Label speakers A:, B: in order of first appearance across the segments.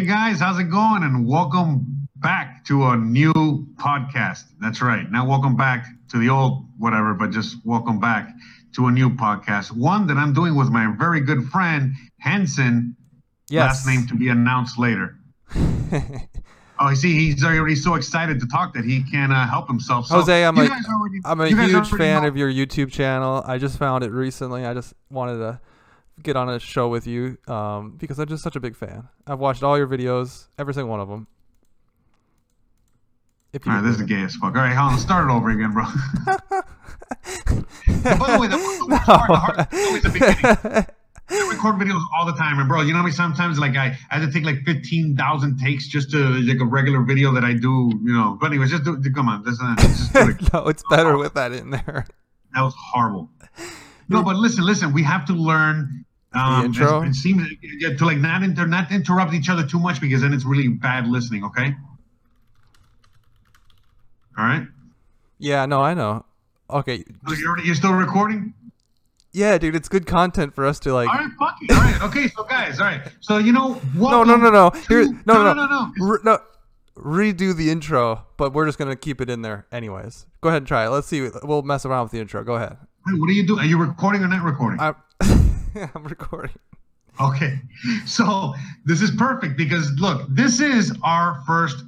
A: Hey guys, how's it going? And welcome back to a new podcast. That's right. Now, welcome back to the old whatever, but just welcome back to a new podcast. One that I'm doing with my very good friend Hanson.
B: Yes.
A: Last name to be announced later. oh, I see, he's already so excited to talk that he can't uh, help himself. So
B: Jose, I'm a,
A: already-
B: I'm a huge fan
A: know-
B: of your YouTube channel. I just found it recently. I just wanted to get on a show with you um, because I'm just such a big fan. I've watched all your videos, every single one of them. If you
A: All right, this is gay as fuck. All right, hold on, start it over again, bro. By the way, the, the worst part, the hard, always the beginning. I record videos all the time, and bro, you know how many sometimes like I, I had to take like fifteen thousand takes just to like a regular video that I do, you know. But anyways, just do, come on, just, uh, just do it.
B: no, it's better with that in there.
A: That was horrible. No, but listen, listen, we have to learn. Um,
B: intro?
A: It, seems to like not inter, not interrupt each other too much because then it's really bad listening. Okay. All right.
B: Yeah, no, I know. Okay,
A: Oh, you're, you're still recording?
B: yeah, dude, it's good content for us to like.
A: All right, fuck it. All right, okay, so guys, all right. So you know,
B: No, no, no, no. Here, no, no,
A: no,
B: no,
A: no.
B: Re- no. Redo the intro, but we're just gonna keep it in there anyways. Go ahead and try it. Let's see. We'll mess around with the intro. Go ahead.
A: Hey, What are you doing? Are you recording or not recording?
B: I'm, I'm recording.
A: Okay, so this is perfect because look, this is our first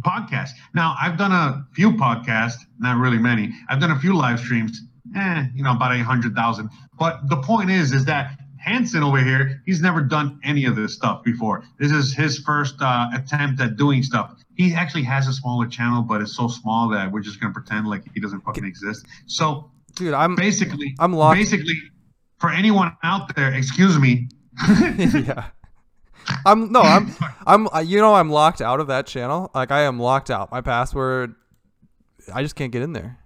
A: podcast. Now, I've done a few podcasts, not really many. I've done a few live streams, eh, you know, about eight hundred thousand. But the point is, is that Hanson over here, he's never done any of this stuff before. This is his first uh, attempt at doing stuff. He actually has a smaller channel, but it's so small that we're just gonna pretend like he doesn't fucking exist. So
B: Dude, I'm
A: basically,
B: I'm locked-
A: Basically, for anyone out there, excuse me.
B: yeah. I'm no, I'm I'm you know I'm locked out of that channel. Like I am locked out. My password I just can't get in there.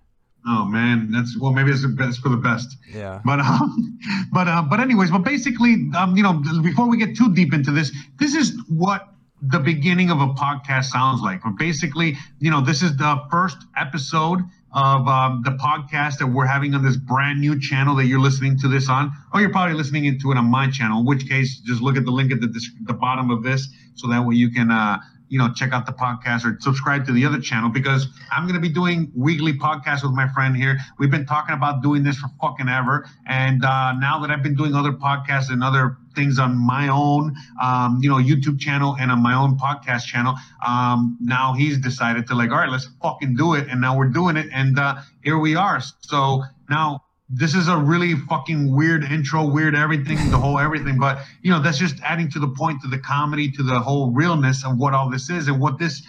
A: Oh man, that's well, maybe it's the best for the best.
B: Yeah.
A: But um, but uh, but anyways, but basically, um, you know, before we get too deep into this, this is what the beginning of a podcast sounds like. But basically, you know, this is the first episode of um, the podcast that we're having on this brand new channel that you're listening to this on, or you're probably listening into it on my channel. In which case, just look at the link at the the bottom of this, so that way you can. Uh, you know, check out the podcast or subscribe to the other channel because I'm to be doing weekly podcasts with my friend here. We've been talking about doing this for fucking ever. And uh, now that I've been doing other podcasts and other things on my own, um, you know, YouTube channel and on my own podcast channel, um, now he's decided to like, all right, let's fucking do it. And now we're doing it. And uh, here we are. So now this is a really fucking weird intro, weird everything, the whole everything. But you know, that's just adding to the point, to the comedy, to the whole realness of what all this is and what this,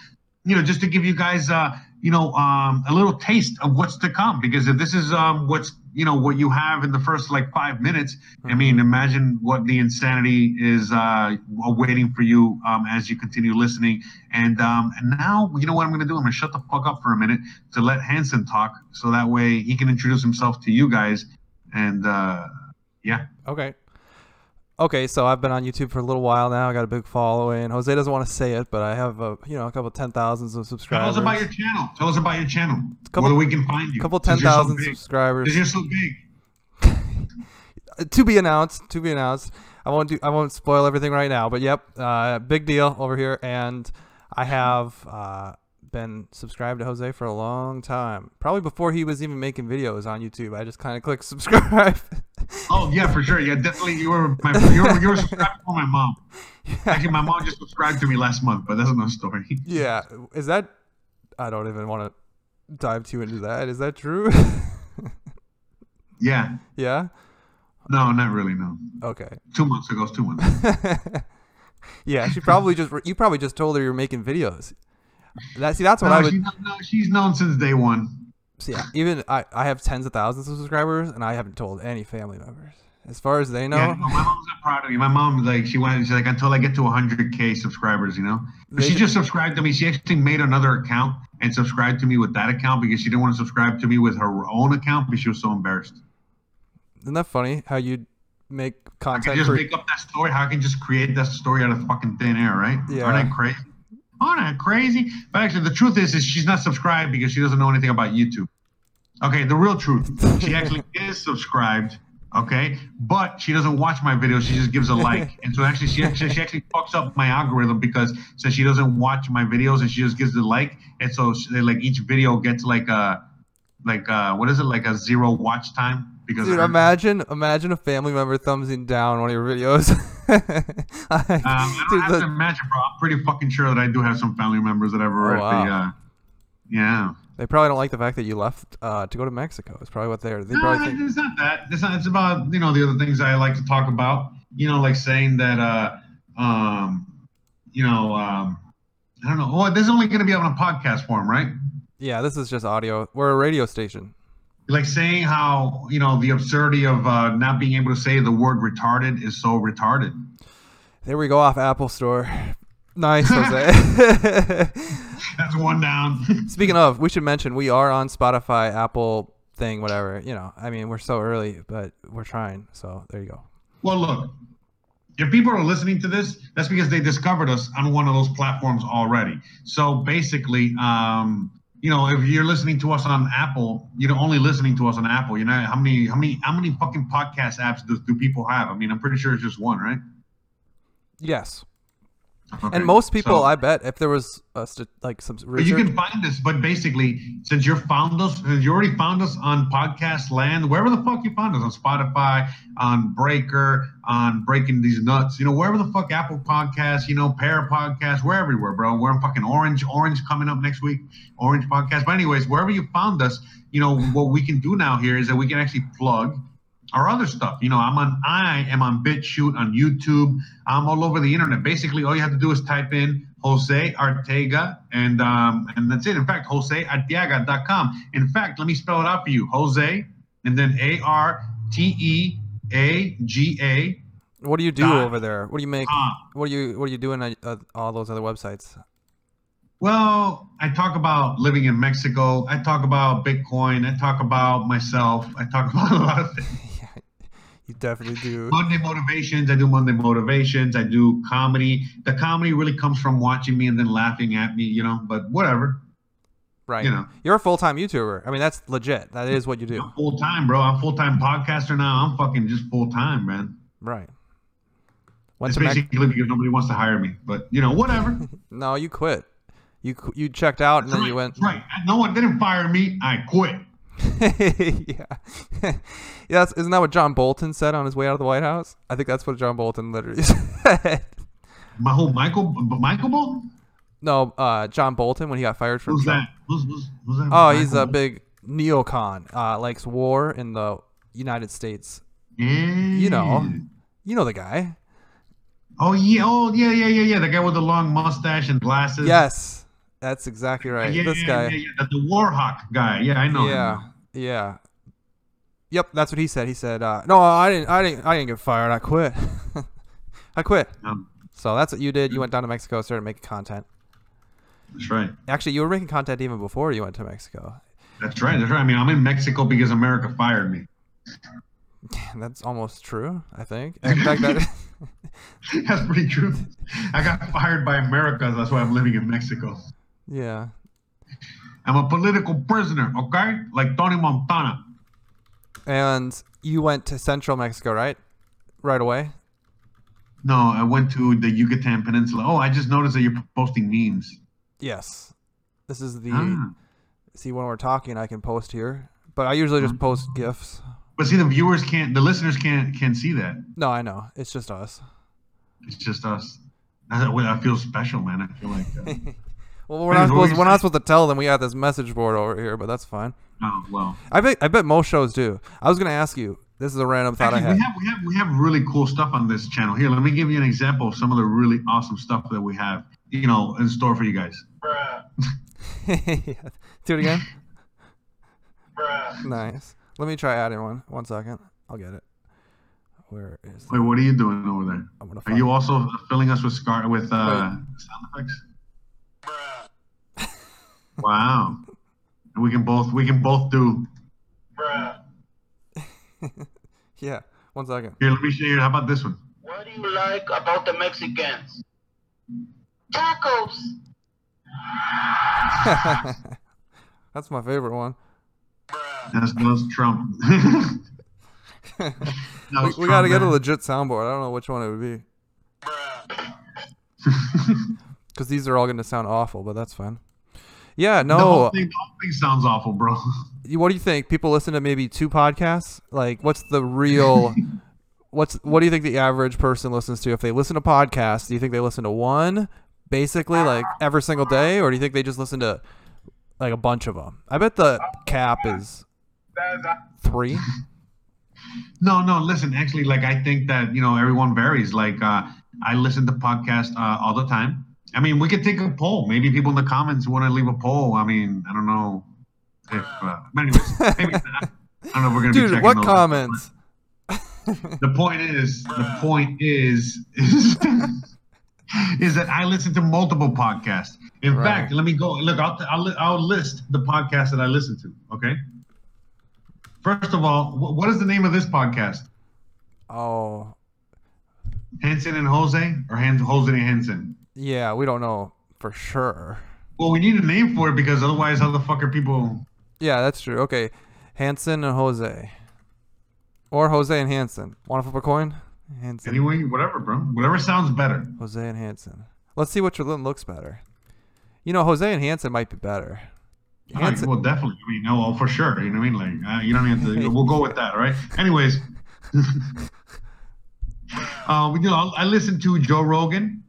A: you know, just to give you guys, uh, you know, um, a little taste of what's to come. Because if this is um, what's, you know, what you have in the first like five minutes, I mean, imagine what the insanity is uh, waiting for you um, as you continue listening. And um, and now, you know what I'm going to do? I'm going to shut the fuck up for a minute to let Hanson talk, so that way he can introduce himself to you guys. And uh, yeah,
B: Okay. Okay, so I've been on YouTube for a little while now. I got a big following. Jose doesn't want to say it, but I have a you know a couple ten thousands of subscribers.
A: tell us about your channel. Tell us about your channel.
B: Couple-
A: Where we can find you.
B: couple ten thousand
A: so
B: subscribers.
A: Because you're so big.
B: To be announced. To be announced. I won't do. I won't spoil everything right now. But yep, uh, big deal over here. And I have uh, been subscribed to Jose for a long time. Probably before he was even making videos on YouTube. I just kind of clicked subscribe.
A: Oh yeah, for sure. Yeah, definitely. You were my you were, you were subscribed for my mom. Actually, my mom just subscribed to me last month, but that's another story.
B: yeah. Is that? I don't even want to dive too into that. Is that true?
A: Yeah.
B: yeah.
A: No, not really. No.
B: Okay.
A: Two months ago. Two months.
B: yeah, she probably just you probably just told her you're making videos. That see, that's what
A: no,
B: I would.
A: she's, no, she's known since day one.
B: See, yeah, even I, I have tens of thousands of subscribers, and I haven't told any family members. As far as they know,
A: Yeah, my mom's not proud of me. My mom, like, she went, she's like, until I get to 100k subscribers, you know. But she just subscribed to me. She actually made another account and subscribed to me with that account because she didn't want to subscribe to me with her own account because she was so embarrassed.
B: isn't that funny how you make
A: I can just
B: for?
A: make up that story. How I can just create that story out of fucking thin air, right?
B: Yeah.
A: Aren't I crazy? Aren't crazy? But actually, the truth is, is she's not subscribed because she doesn't know anything about YouTube. Okay, the real truth. She actually is subscribed Okay, but she doesn't watch my videos. She just gives a like, and so actually, she actually she actually fucks up my algorithm because since she doesn't watch my videos and she just gives the like, and so she, like each video gets like a like uh what is it like a zero watch time because
B: Dude, imagine imagine a family member thumbsing down one of your videos. Like,
A: Um, I don't
B: dude,
A: have
B: the-
A: to imagine, bro. I'm pretty fucking sure that I do have some family members that ever
B: Oh,
A: read the.
B: wow.
A: Uh, yeah.
B: they probably don't like the fact that you left uh, to go to Mexico. It's probably what they're. They
A: No,
B: probably think.
A: it's not that. It's not. It's about you know the other things I like to talk about. You know, like saying that. uh um You know, um I don't know. Oh, this is only going to be on a podcast form, right?
B: Yeah, this is just audio. We're a radio station.
A: Like saying how you know the absurdity of uh, not being able to say the word retarded is so retarded.
B: There we go off Apple Store. Nice, Jose.
A: That's one down.
B: Speaking of, we should mention we are on Spotify, Apple thing, whatever. You know, I mean, we're so early, but we're trying. So there you go.
A: Well, look, if people are listening to this, that's because they discovered us on one of those platforms already. So basically, um, you know, if you're listening to us on Apple, you're only listening to us on Apple. You know, how many, how many, how many fucking podcast apps do, do people have? I mean, I'm pretty sure it's just one, right?
B: Yes.
A: Okay,
B: And most people,
A: so-
B: I bet, if there was a st- like some
A: But you can find us, but basically, since you found us, since you already found us on podcast land, wherever the fuck you found us on Spotify, on Breaker, on Breaking These Nuts, you know, wherever the fuck Apple Podcasts, you know, Pear Podcast, we're everywhere, bro. We're on fucking Orange, Orange coming up next week, Orange Podcast. But anyways, wherever you found us, you know, what we can do now here is that we can actually plug our other stuff. You know, I'm on I am on BitChute on YouTube. I'm all over the internet. Basically, all you have to do is type in Jose Arteaga and um, and that's it. In fact, josearteaga.com. In fact, let me spell it out for you. Jose and then A R T E A G A.
B: what do you do
A: dot
B: over there? What do you make? What do you What are you doing at uh, all those other websites?
A: Well, I talk about living in Mexico. I talk about Bitcoin. I talk about myself. I talk about a lot of things.
B: You definitely do.
A: Monday motivations. I do Monday motivations. I do comedy. The comedy really comes from watching me and then laughing at me, you know. But whatever,
B: Right.
A: you know.
B: You're a full time YouTuber. I mean, that's legit. That is what you do.
A: I'm full time, bro. I'm full time podcaster now. I'm fucking just full time, man.
B: Right. Went
A: It's
B: to Mex-
A: basically because nobody wants to hire me. But you know, whatever.
B: no, you quit. You you checked out and then
A: right,
B: you went.
A: right. No one didn't fire me. I quit.
B: yeah. yeah. That's, isn't that what John Bolton said on his way out of the White House? I think that's what John Bolton literally said.
A: My whole Michael, Michael Bolton.
B: no, uh, John Bolton when he got fired from
A: Who's
B: Trump.
A: that? Who's, who's, who's that?
B: Oh, he's
A: Michael
B: a big neocon. Uh, likes war in the United States.
A: Bolton?
B: You know, you know the guy.
A: Oh yeah. Oh yeah. Yeah. Yeah. Yeah. The guy with the long mustache and glasses.
B: Yes, that's exactly right.
A: Yeah,
B: this
A: yeah,
B: guy.
A: Yeah, yeah, The, the Warhawk guy. Yeah, I know. him.
B: Yeah. Yep, that's what he said. He said, uh, "No, I didn't. I didn't. I didn't get fired. I quit. I quit."
A: Um,
B: So that's what you did. You went down to Mexico, started making content.
A: that's right.
B: Actually, you were making content even before you went to Mexico.
A: That's right. That's right. I mean, I'm in Mexico because America fired me.
B: That's almost true. I think. In fact, that
A: That's pretty true. I got fired by America. That's why I'm living in Mexico.
B: yeah.
A: I'm a political prisoner. Okay, like Tony Montana.
B: And you went to Central Mexico, right? Right away.
A: No, I went to the Yucatan Peninsula. Oh, I just noticed that you're posting memes.
B: Yes. This is the
A: Ah.
B: see when we're talking. I can post here, but I usually just post gifs.
A: But see, the viewers can't, the listeners can't, can't see that.
B: No, I know. It's just us.
A: It's just us. I, I feel special, man. I feel like. Uh,
B: Well, we're not supposed we're not supposed to tell them we got this message board over here, but that's fine.
A: oh well.
B: I bet I bet most shows do. I was gonna ask you. This is a random thought
A: Actually,
B: I had.
A: we have we have we have really cool stuff on this channel. Here, let me give you an example of some of the really awesome stuff that we have, you know, in store for you guys.
B: Yeah. Do it again. Nice. Let me try adding one. One second. I'll get it. Where is?
A: Wait, what are you doing over there?
B: I'm gonna
A: Are you also filling us with scar with uh, sound effects? Wow. We can both we can both do.
B: yeah. One second.
A: Here, let me show you. How about this one?
C: What do you like about the Mexicans? Tacos.
B: That's my favorite one.
A: That's, that's Trump. No,
B: we, we got to get a legit soundboard. I don't know which one it would be because these are all going to sound awful, but that's fine. Yeah,
A: The whole
B: no.
A: thing, the whole thing sounds awful, bro.
B: What do you think? People listen to maybe two podcasts. Like, what's the real? what's what do you think the average person listens to? If they listen to podcasts, do you think they listen to one basically like every single day, or do you think they just listen to like a bunch of them? I bet the cap is three.
A: No, no. Listen, actually, like I think that you know everyone varies. Like uh, I listen to podcasts uh, all the time. I mean, we could take a poll. Maybe people in the comments want to leave a poll. I mean, I don't know if. Uh, but anyways, maybe not. I don't know if we're gonna be
B: Dude,
A: checking
B: what
A: those.
B: comments?
A: The point is, the point is, is, is that I listen to multiple podcasts. In
B: Right.
A: fact, let me go. Look, I'll, I'll, I'll list the podcasts that I listen to. Okay. First of all, wh- what is the name of this podcast?
B: Oh,
A: Henson and Jose, or Hans, Jose and Henson?
B: Yeah, we don't know for sure.
A: Well, we need a name for it because otherwise, how the fuck are people?
B: Yeah, that's true. Okay, Hanson and Jose, or Jose and Hanson. Want to flip a coin? Hanson,
A: Anyway, whatever, bro. Whatever sounds better.
B: Jose and Hanson. Let's see which one looks better. You know, Jose and Hanson might be better.
A: Right,
B: Hanson,
A: well, definitely. I mean, no, oh, for sure. You know what I mean? Like, uh, you don't have to. we'll go with that, right? Anyways, uh, we do. I listen to Joe Rogan.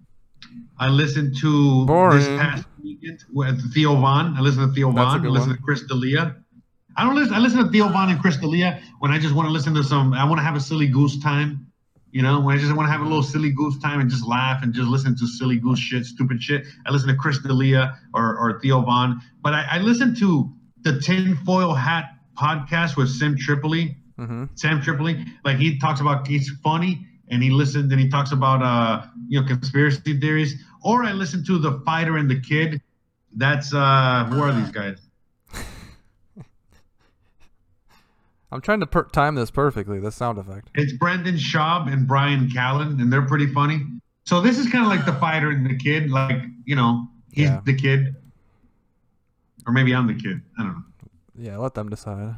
A: I listen to this
B: Boring.
A: past weekend with Theo Von. I listen to Theo Von. I
B: good
A: listen
B: one.
A: to Chris D'Elia. I don't listen. I listen to Theo Von and Chris D'Elia when I just want to listen to some. I want to have a silly goose time. You know, when I just want to have a little silly goose time and just laugh and just listen to silly goose shit, stupid shit. I listen to Chris D'Elia or, or Theo Von. But I, I listen to the Tinfoil Hat podcast with Sam Tripoli.
B: hmm
A: Sam Tripoli. Like he talks about he's funny and he listens and he talks about uh you know conspiracy theories. Or I listen to the fighter and the kid. That's uh who are these guys?
B: I'm trying to per- time this perfectly. The sound effect.
A: It's Brendan Schaub and Bryan Callen, and they're pretty funny. So this is kind of like the fighter and the kid. Like you know, he's
B: Yeah.
A: the kid, or maybe I'm the kid. I don't know.
B: Yeah, let them decide.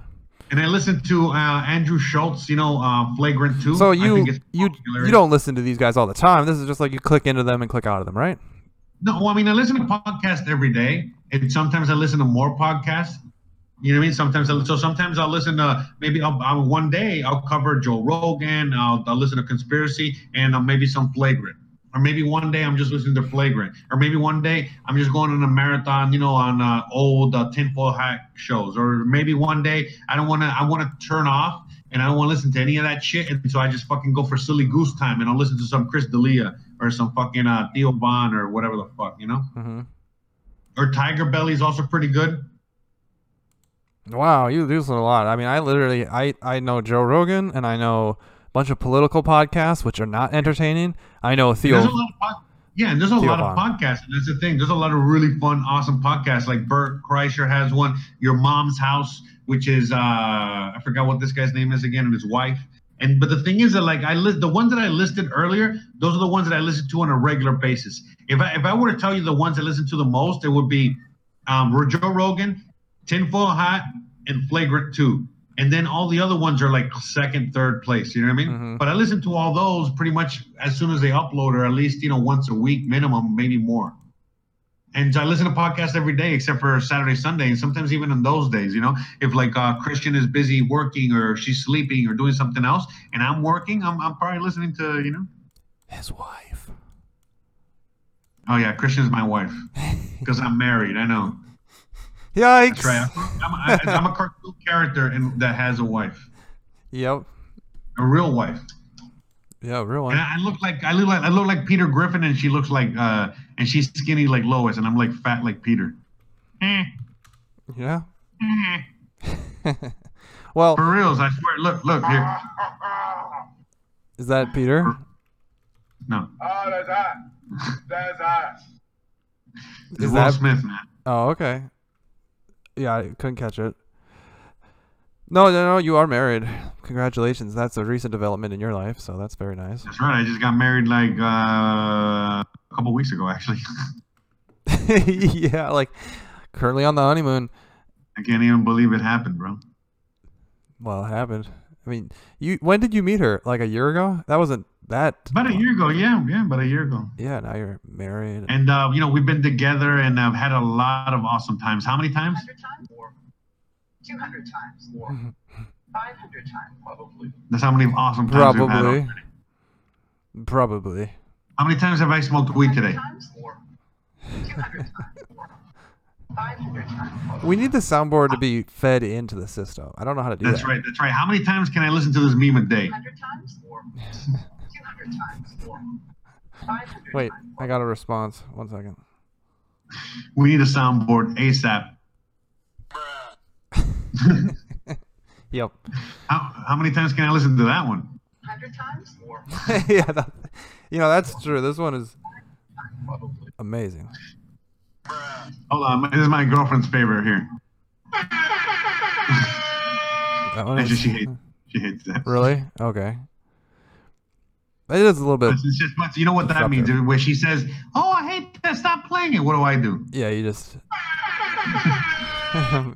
A: And I listened to uh, Andrew Schulz. You know, uh, Flagrant Two.
B: So
A: I
B: you
A: think it's
B: you you don't listen to these guys all the time. This is just like you click into them and click out of them, right?
A: No, well, I mean, I listen to podcasts every day, and sometimes I listen to more podcasts. You know what I mean? Sometimes, I, so sometimes I'll listen to maybe I'll, I'll, one day I'll cover Joe Rogan. I'll, I'll listen to conspiracy and uh, maybe some flagrant, or maybe one day I'm just listening to flagrant, or maybe one day I'm just going on a marathon, you know, on uh, old uh, tinfoil hat shows, or maybe one day I don't want to, I want to turn off and I don't want to listen to any of that shit, and so I just fucking go for silly goose time and I'll listen to some Chris D'Elia or some fucking uh, Theo Von or whatever the fuck, you know
B: Mm-hmm.
A: or Tiger Belly's also pretty good.
B: Wow, you listen a lot. I mean, I literally I I know Joe Rogan and I know bunch of political podcasts which are not entertaining. I know Theo.
A: There's a lot of pod- yeah, and there's a
B: Theo
A: lot of podcasts, and that's the thing. There's a lot of really fun, awesome podcasts. Like Bert Kreischer has one, Your Mom's House, which is uh I forgot what this guy's name is again, and his wife. And but the thing is that like I list the ones that I listed earlier, those are the ones that I listen to on a regular basis. If I if I were to tell you the ones I listen to the most, it would be um Joe Rogan, Tinfoil Hat, and Flagrant Two. And then all the other ones are like second, third place. You know what I mean?
B: Mhm.
A: But I listen to all those pretty much as soon as they upload, or at least you know once a week minimum, maybe more. And I listen to podcasts every day except for Saturday, Sunday, and sometimes even in those days. You know, if like uh, Christian is busy working or she's sleeping or doing something else, and I'm working, I'm, I'm probably listening to you know.
B: His wife.
A: Oh yeah, Christian's my wife because I'm married. I know.
B: Yikes.
A: That's right. I'm, I, I'm a cartoon character and that has a wife,
B: Yep.
A: a real wife.
B: Yeah, real
A: And
B: one.
A: I I look like I look like I look like Peter Griffin, and she looks like uh, and she's skinny like Lois, and I'm like fat like Peter. Eh,
B: Yeah.
A: eh.
B: well,
A: For reals, I swear. Look, look here.
B: is that Peter?
A: No,
D: Oh, that's hot. That's hot.
A: it's
B: Is
A: Will
B: that-
A: Smith, man.
B: Oh, okay. Yeah, I couldn't catch it. No, no, no, you are married. Congratulations. That's a recent development in your life, so that's very nice.
A: That's right. I just got married like uh, a couple weeks ago, actually.
B: yeah, like currently on the honeymoon.
A: I can't even believe it happened, bro.
B: Well, it happened. I mean, you when did you meet her? Like a year ago? That wasn't that.
A: About a year ago, yeah, yeah, about a year ago.
B: Yeah, now you're married.
A: And uh, you know, we've been together and I've had a lot of awesome times. How many times?
C: 100 times? More. 200 times? More. 500 times? Probably.
A: That's how many awesome times we've had.
B: Probably. Probably.
A: How many times have I smoked weed today?
C: times? More. 200 times? More. 500 times?
B: We need the soundboard to be fed into the system. I don't know how to do
A: That's
B: that.
A: That's right. That's right. How many times can I listen to this meme a day?
C: 100 times? More. 200 times? More. 500
B: Wait,
C: times?
B: I got a response. One second.
A: We need a soundboard ASAP.
B: Yep.
A: How, how many times can I listen to that one?
C: 100 times? More.
B: yeah, that, you know that's true. This one is amazing.
A: Hold on. This is my girlfriend's favorite here.
B: That one
A: Actually,
B: is,
A: she hates, she hates that.
B: really okay. It is a little bit.
A: It's just, but you know what that means? Where she says, "Oh, I hate that. Stop playing it." What do I do?
B: Yeah, you just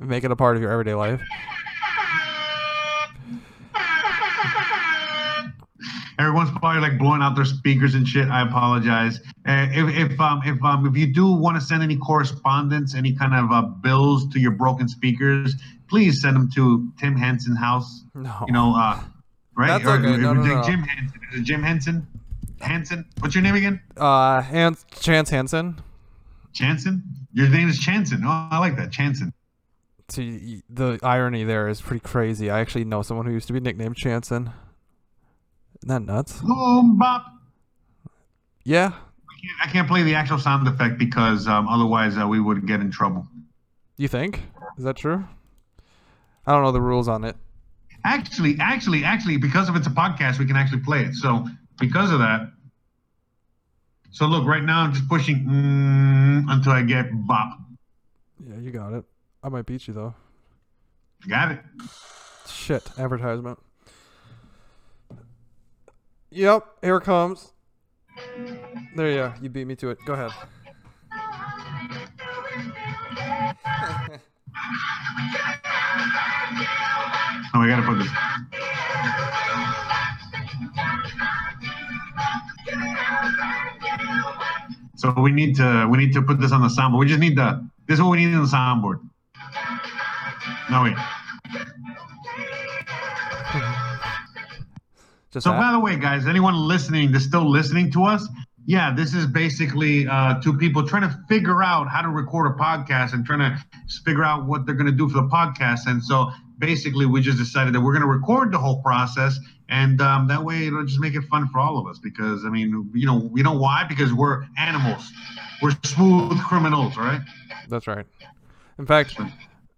B: make it a part of your everyday life.
A: Everyone's probably like blowing out their speakers and shit. I apologize. Uh, if if um if um if you do want to send any correspondence, any kind of uh, bills to your broken speakers, please send them to Tim Henson House.
B: No.
A: You know, uh, right?
B: That's okay. No, no, no.
A: Jim Henson. Is it Jim Henson? Hanson. What's your name again?
B: Uh, Hans Chance Hansen.
A: Chanson. Your name is Chanson. Oh, I like that. Chanson.
B: See, the irony there is pretty crazy. I actually know someone who used to be nicknamed Chanson. Isn't that nuts?
A: Boom bop.
B: Yeah.
A: I can't play the actual sound effect because um, otherwise uh, we would get in trouble.
B: You think? Is that true? I don't know the rules on it.
A: Actually, actually, actually, because of it's a podcast, we can actually play it. So because of that, so look, right now I'm just pushing mm, until I get bop.
B: Yeah, you got it. I might beat you though.
A: Got it.
B: Shit, advertisement. Yep, here it comes. There you are. You beat me to it. Go ahead.
A: Oh, I gotta put this. So we need to we need to put this on the soundboard. We just need the this is what we need on the soundboard. No wait.
B: Just
A: So
B: that?
A: by the way, guys, anyone listening that's still listening to us, yeah, this is basically uh, two people trying to figure out how to record a podcast and trying to figure out what they're going to do for the podcast. And so basically, we just decided that we're going to record the whole process, and um, that way it'll just make it fun for all of us. Because I mean, you know, you know why? Because we're animals. We're smooth criminals, right?
B: That's right. In fact,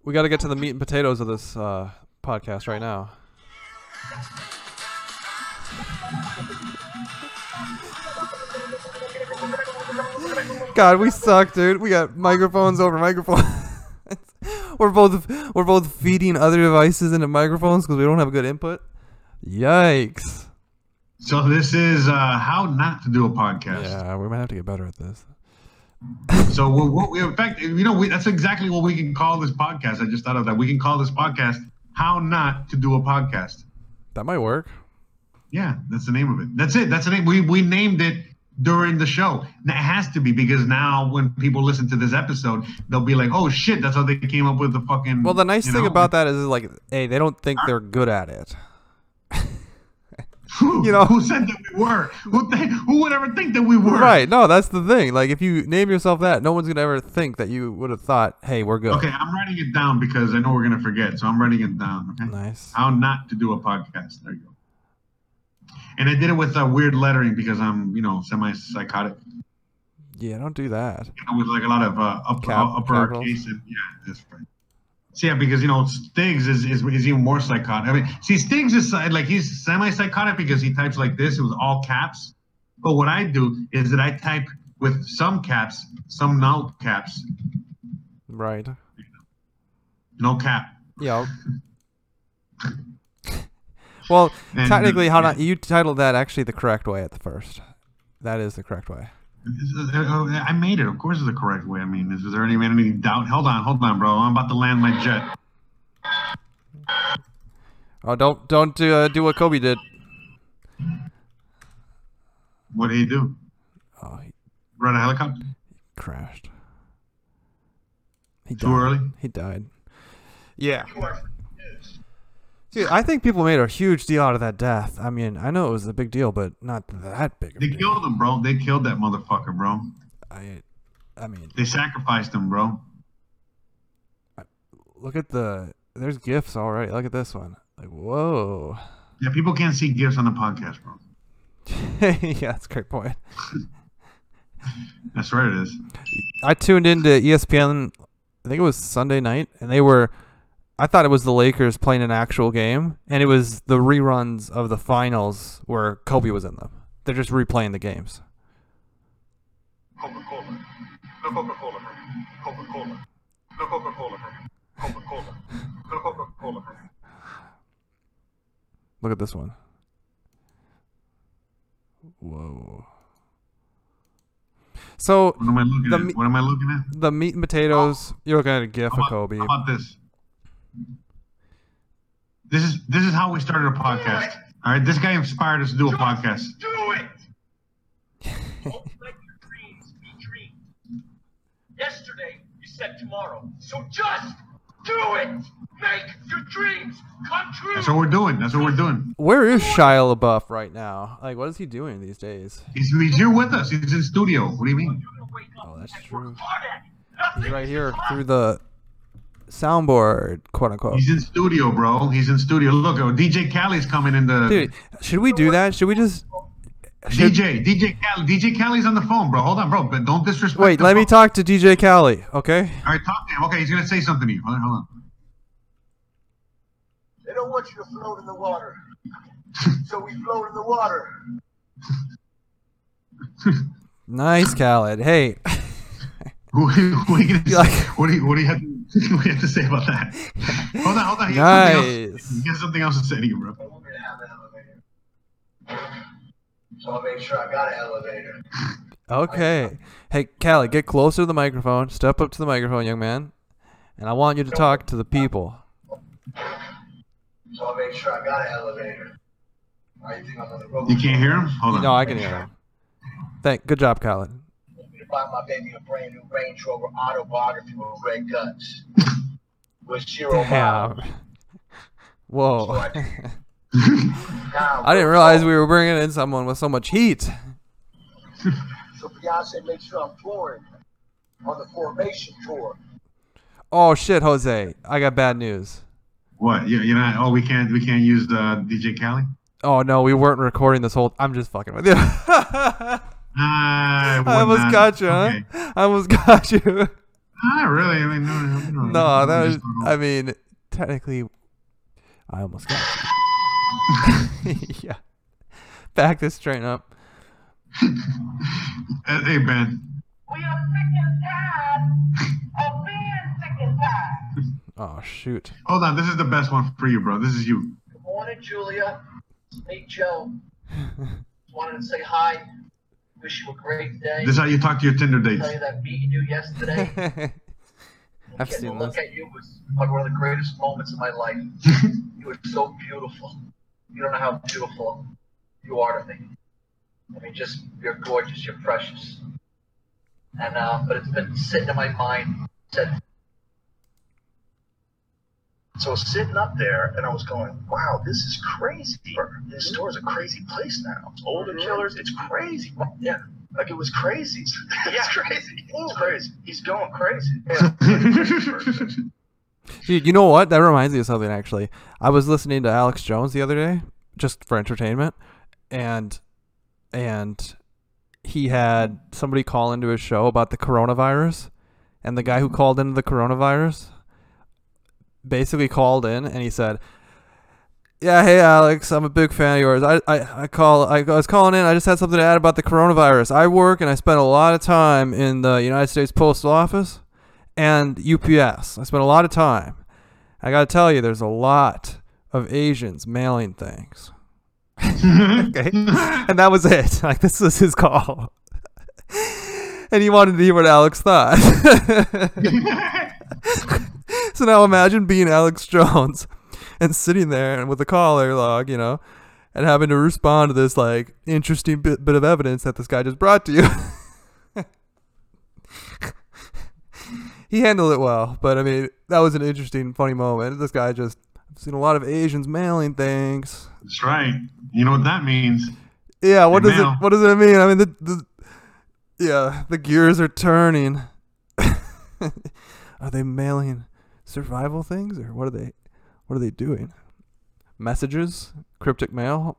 B: we got to get to the meat and potatoes of this uh, podcast right now. God, we suck, dude. We got microphones over microphones. we're both we're both feeding other devices into microphones because we don't have a good input. Yikes!
A: So this is uh, how not to do a podcast.
B: Yeah, we might have to get better at this.
A: So we what we in fact, you know, we, that's exactly what we can call this podcast. I just thought of that. We can call this podcast "How Not to Do a Podcast."
B: That might work.
A: Yeah, that's the name of it. That's it. That's the name. We we named it during the show. It has to be because now when people listen to this episode, they'll be like, "Oh shit, that's how they came up with the fucking."
B: Well, the nice thing
A: know?
B: about that is, like, hey, they don't think they're good at it.
A: who,
B: you know-
A: who said that we were? Who th- who would ever think that we were?
B: Right. No, that's the thing. Like, if you name yourself that, no one's gonna ever think that you would have thought, "Hey, we're good."
A: Okay, I'm writing it down because I know we're gonna forget. So I'm writing it down. Okay.
B: Nice.
A: How not to do a podcast. There you go. And I did it with uh, weird lettering because I'm, you know, semi-psychotic.
B: Yeah, don't do that.
A: You know, with like a lot of uh, up,
B: Cap-
A: upper case and yeah, that's right. So yeah, because you know Stiggs is, is is even more psychotic. I mean, see, Stiggs is uh, like he's semi-psychotic because he types like this with all caps. But what I do is that I type with some caps, some no caps,
B: Right.
A: no cap.
B: Yeah. well,
A: And,
B: technically, how not you titled that actually the correct way at the first. That is the correct way.
A: Uh, I made it. Of course, it's the correct way. I mean, is, there any any doubt? Hold on, hold on, bro. I'm about to land my jet.
B: Oh, don't don't do, uh, do what Kobe did.
A: What did he do?
B: Oh, he
A: Run a helicopter?
B: crashed. He
A: Too
B: died.
A: early?
B: He died. Yeah. Dude, I think people made a huge deal out of that death. I mean, I know it was a big deal, but not that big.
A: They
B: deal.
A: killed him, bro. They killed that motherfucker, bro.
B: I, I mean,
A: They sacrificed him, bro.
B: look at the. There's gifts already. Look at this one. Like, whoa.
A: Yeah, people can't see gifts on the podcast, bro.
B: yeah, that's a great point.
A: That's right, it is.
B: I tuned into ESPN. I think it was Sunday night, and they were. I thought it was the Lakers playing an actual game, and it was the reruns of the finals where Kobe was in them. They're just replaying the games.
D: Coca-Cola. No Coca-Cola. Coca-Cola. No Coca-Cola. Coca-Cola. No Coca-Cola.
B: Look at this one. Whoa. So
A: What am I looking
B: The
A: at? what am I looking at?
B: the meat and potatoes. Oh. You're looking at a gif
A: How
B: of Kobe.
A: how about this? This is this is how we started a podcast. All right, this guy inspired us to do a podcast.
D: Do it! Don't let your dreams be dreams. Yesterday, you said tomorrow. So just do it! Make your dreams come true!
A: That's what we're doing. That's what we're doing.
B: Where is Shia LaBeouf right now? Like, what is he doing these days?
A: He's, he's here with us. He's in studio. What do you mean?
D: You're gonna wake up
B: Oh, that's true.
D: work hard at it.
B: He's right here through the soundboard, quote unquote.
A: He's in studio, bro. He's in studio. Look, uh, oh, DJ Khaled's coming in the
B: Dude, should we do that? Should we just should-
A: DJ. DJ Khaled. DJ Khaled's on the phone, bro. Hold on, bro. But don't disrespect.
B: wait?
A: the
B: Let me talk to DJ Khaled, okay?
A: All right, talk to him. Okay, he's gonna say something to you. Hold on, hold on.
E: They don't want you to float in the water. so we float in the water.
B: Nice, Khaled. Hey,
A: Who, who, are you gonna say?
B: Like-
A: what do you what do you have to, what do you have to say about that? Hold on, hold on. He has something else-
B: Nice.
A: He has something else to say to you, bro.
E: They want me to have an elevator. So I made sure I got an elevator.
B: okay. Hey, Khaled, get closer to the microphone. Step up to the microphone, young man. And I want you to talk to the people.
E: So I made sure I got an elevator. You think I'm on the road?
A: You can't hear him? Hold on.
B: No, I can hear him. Thank. Good job, Khaled.
E: Want me to buy my baby a brand new Range Rover autobiography with red guts. With zero miles.
B: Damn. Whoa.
E: Now,
B: I didn't realize we were bringing in someone with so much heat.
E: So Beyonce made sure I'm touring on the formation tour.
B: Oh shit, Jose! I got bad news.
A: What? You, you're not? Oh, we can't. We can't use uh, DJ Khaled.
B: Oh no, we weren't recording this whole. I'm just fucking with you. I
A: I
B: almost got you, huh?
A: Okay.
B: I almost got you.
A: Not really. I mean, no, no, no.
B: no, that was.
A: Just don't know.
B: I mean, technically, I almost got you. yeah. Back this train up.
A: Uh, hey, Ben.
F: We are sick and tired of being sick and tired.
B: Oh shoot.
A: Hold on. This is the best one for you, bro. This is you.
E: Good morning, Julia. Hey, Joe. Just wanted to say hi. Wish you a great day.
A: This is how you talk to your Tinder dates.
E: tell you that meeting you yesterday.
B: I've
E: getting
B: seen
E: to look
B: this.
E: at you was probably one of the greatest moments of my life. you were so beautiful. You don't know how beautiful you are to me. I mean, just you're gorgeous. You're precious. And uh, but it's been sitting in my mind. Said,
G: So I was sitting up there and I was going, wow, this is crazy. This mm-hmm. store's a crazy place now. Older mm-hmm. killers, it's crazy. Yeah. Like it was crazy. It's crazy. Mm-hmm. It's crazy. He's going crazy. Yeah.
B: Dude, you know what? That reminds me of something actually. I was listening to Alex Jones the other day, just for entertainment, and and he had somebody call into his show about the coronavirus, and the guy who called into the coronavirus basically called in and he said, "Yeah, hey Alex, I'm a big fan of yours. I I, I call I was calling in. I just had something to add about the coronavirus. I work and I spend a lot of time in the United States Postal Office." and UPS. I spend a lot of time. I got to tell you, there's a lot of Asians mailing things. okay. and that was it. Like, this was his call. And he wanted to hear what Alex thought. so now imagine being Alex Jones and sitting there with a caller log, you know, and having to respond to this like interesting bit, bit of evidence that this guy just brought to you. he handled it well, but I mean, that was an interesting, funny moment. This guy just I've seen a lot of Asians mailing things.
A: That's right. You know what that means?
B: Yeah, what
A: They
B: does it what does it mean? I mean the, the yeah, the gears are turning. are they mailing survival things or what are they what are they doing? Messages? Cryptic mail?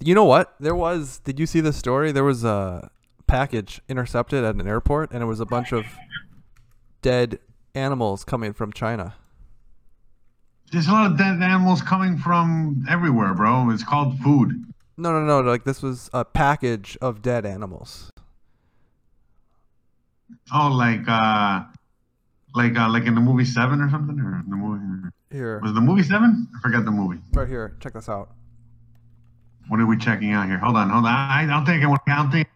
B: You know what? There was did you see the story? There was a package intercepted at an airport and it was a bunch of dead animals coming from China.
A: There's a lot of dead animals coming from everywhere, bro. It's called food.
B: No, no, no. Like this was a package of dead animals.
A: Oh, like uh, like uh, like in the movie Seven or something, or in the movie
B: Here,
A: was it the movie Seven? I forgot the movie.
B: right here. Check this out.
A: What are we checking out here? Hold on, hold on. I, I don't think I want. I don't think,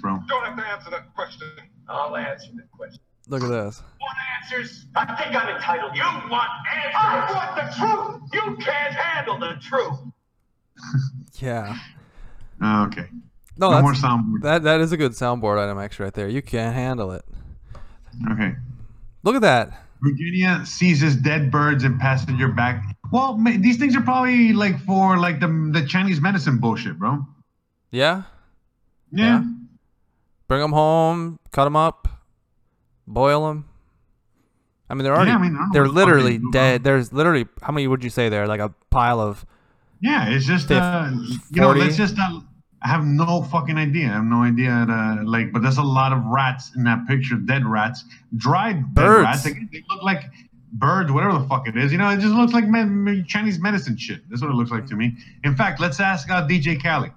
A: bro.
D: You don't have to answer that question. I'll answer the question.
B: Look at this.
D: Want answers? I think I'm entitled. You want answers? I want the truth. You can't handle the truth.
B: Yeah.
A: Oh, okay.
B: No,
A: No more soundboard.
B: that that is a good soundboard item actually right there. You can't handle it.
A: Okay.
B: Look at that.
A: Virginia seizes dead birds in passenger back. Well, ma- these things are probably like for like the the Chinese medicine bullshit, bro.
B: Yeah.
A: Yeah.
B: Yeah. Bring them home, cut them up, boil them. I mean, they're already
A: I mean, I know
B: they're
A: what the fuck
B: literally dead. There's literally how many would you say there? Like a pile of
A: Yeah, it's just uh, you know,
B: 40?
A: let's just uh, I have no fucking idea. I have no idea. Uh, like, but there's a lot of rats in that picture, dead rats, dried
B: Birds.
A: rats. They, they look like birds, whatever the fuck it is. You know, it just looks like me- Chinese medicine shit. That's what it looks like to me. In fact, let's ask uh, DJ Khaled.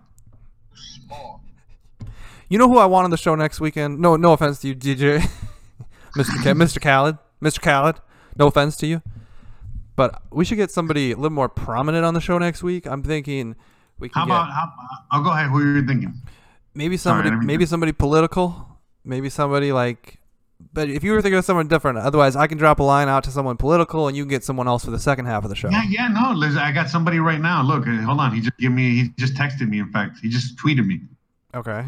B: You know who I want on the show next weekend? No, no offense to you, DJ, Mr. Ka- Mr. Khaled, Mr. Khaled. No offense to you, but we should get somebody a little more prominent on the show next week. I'm thinking we can
A: How
B: get
A: about? How, I'll go ahead. Who are you thinking?
B: maybe somebody,
A: didn't
B: maybe somebody political, maybe somebody like. But if you were thinking of someone different, otherwise I can drop a line out to someone political, and you can get someone else for the second half of the show.
A: Yeah, yeah, no. Liz, I got somebody right now. Look, uh, hold on. He just give me. He just texted me. In fact, he just tweeted me.
B: Okay.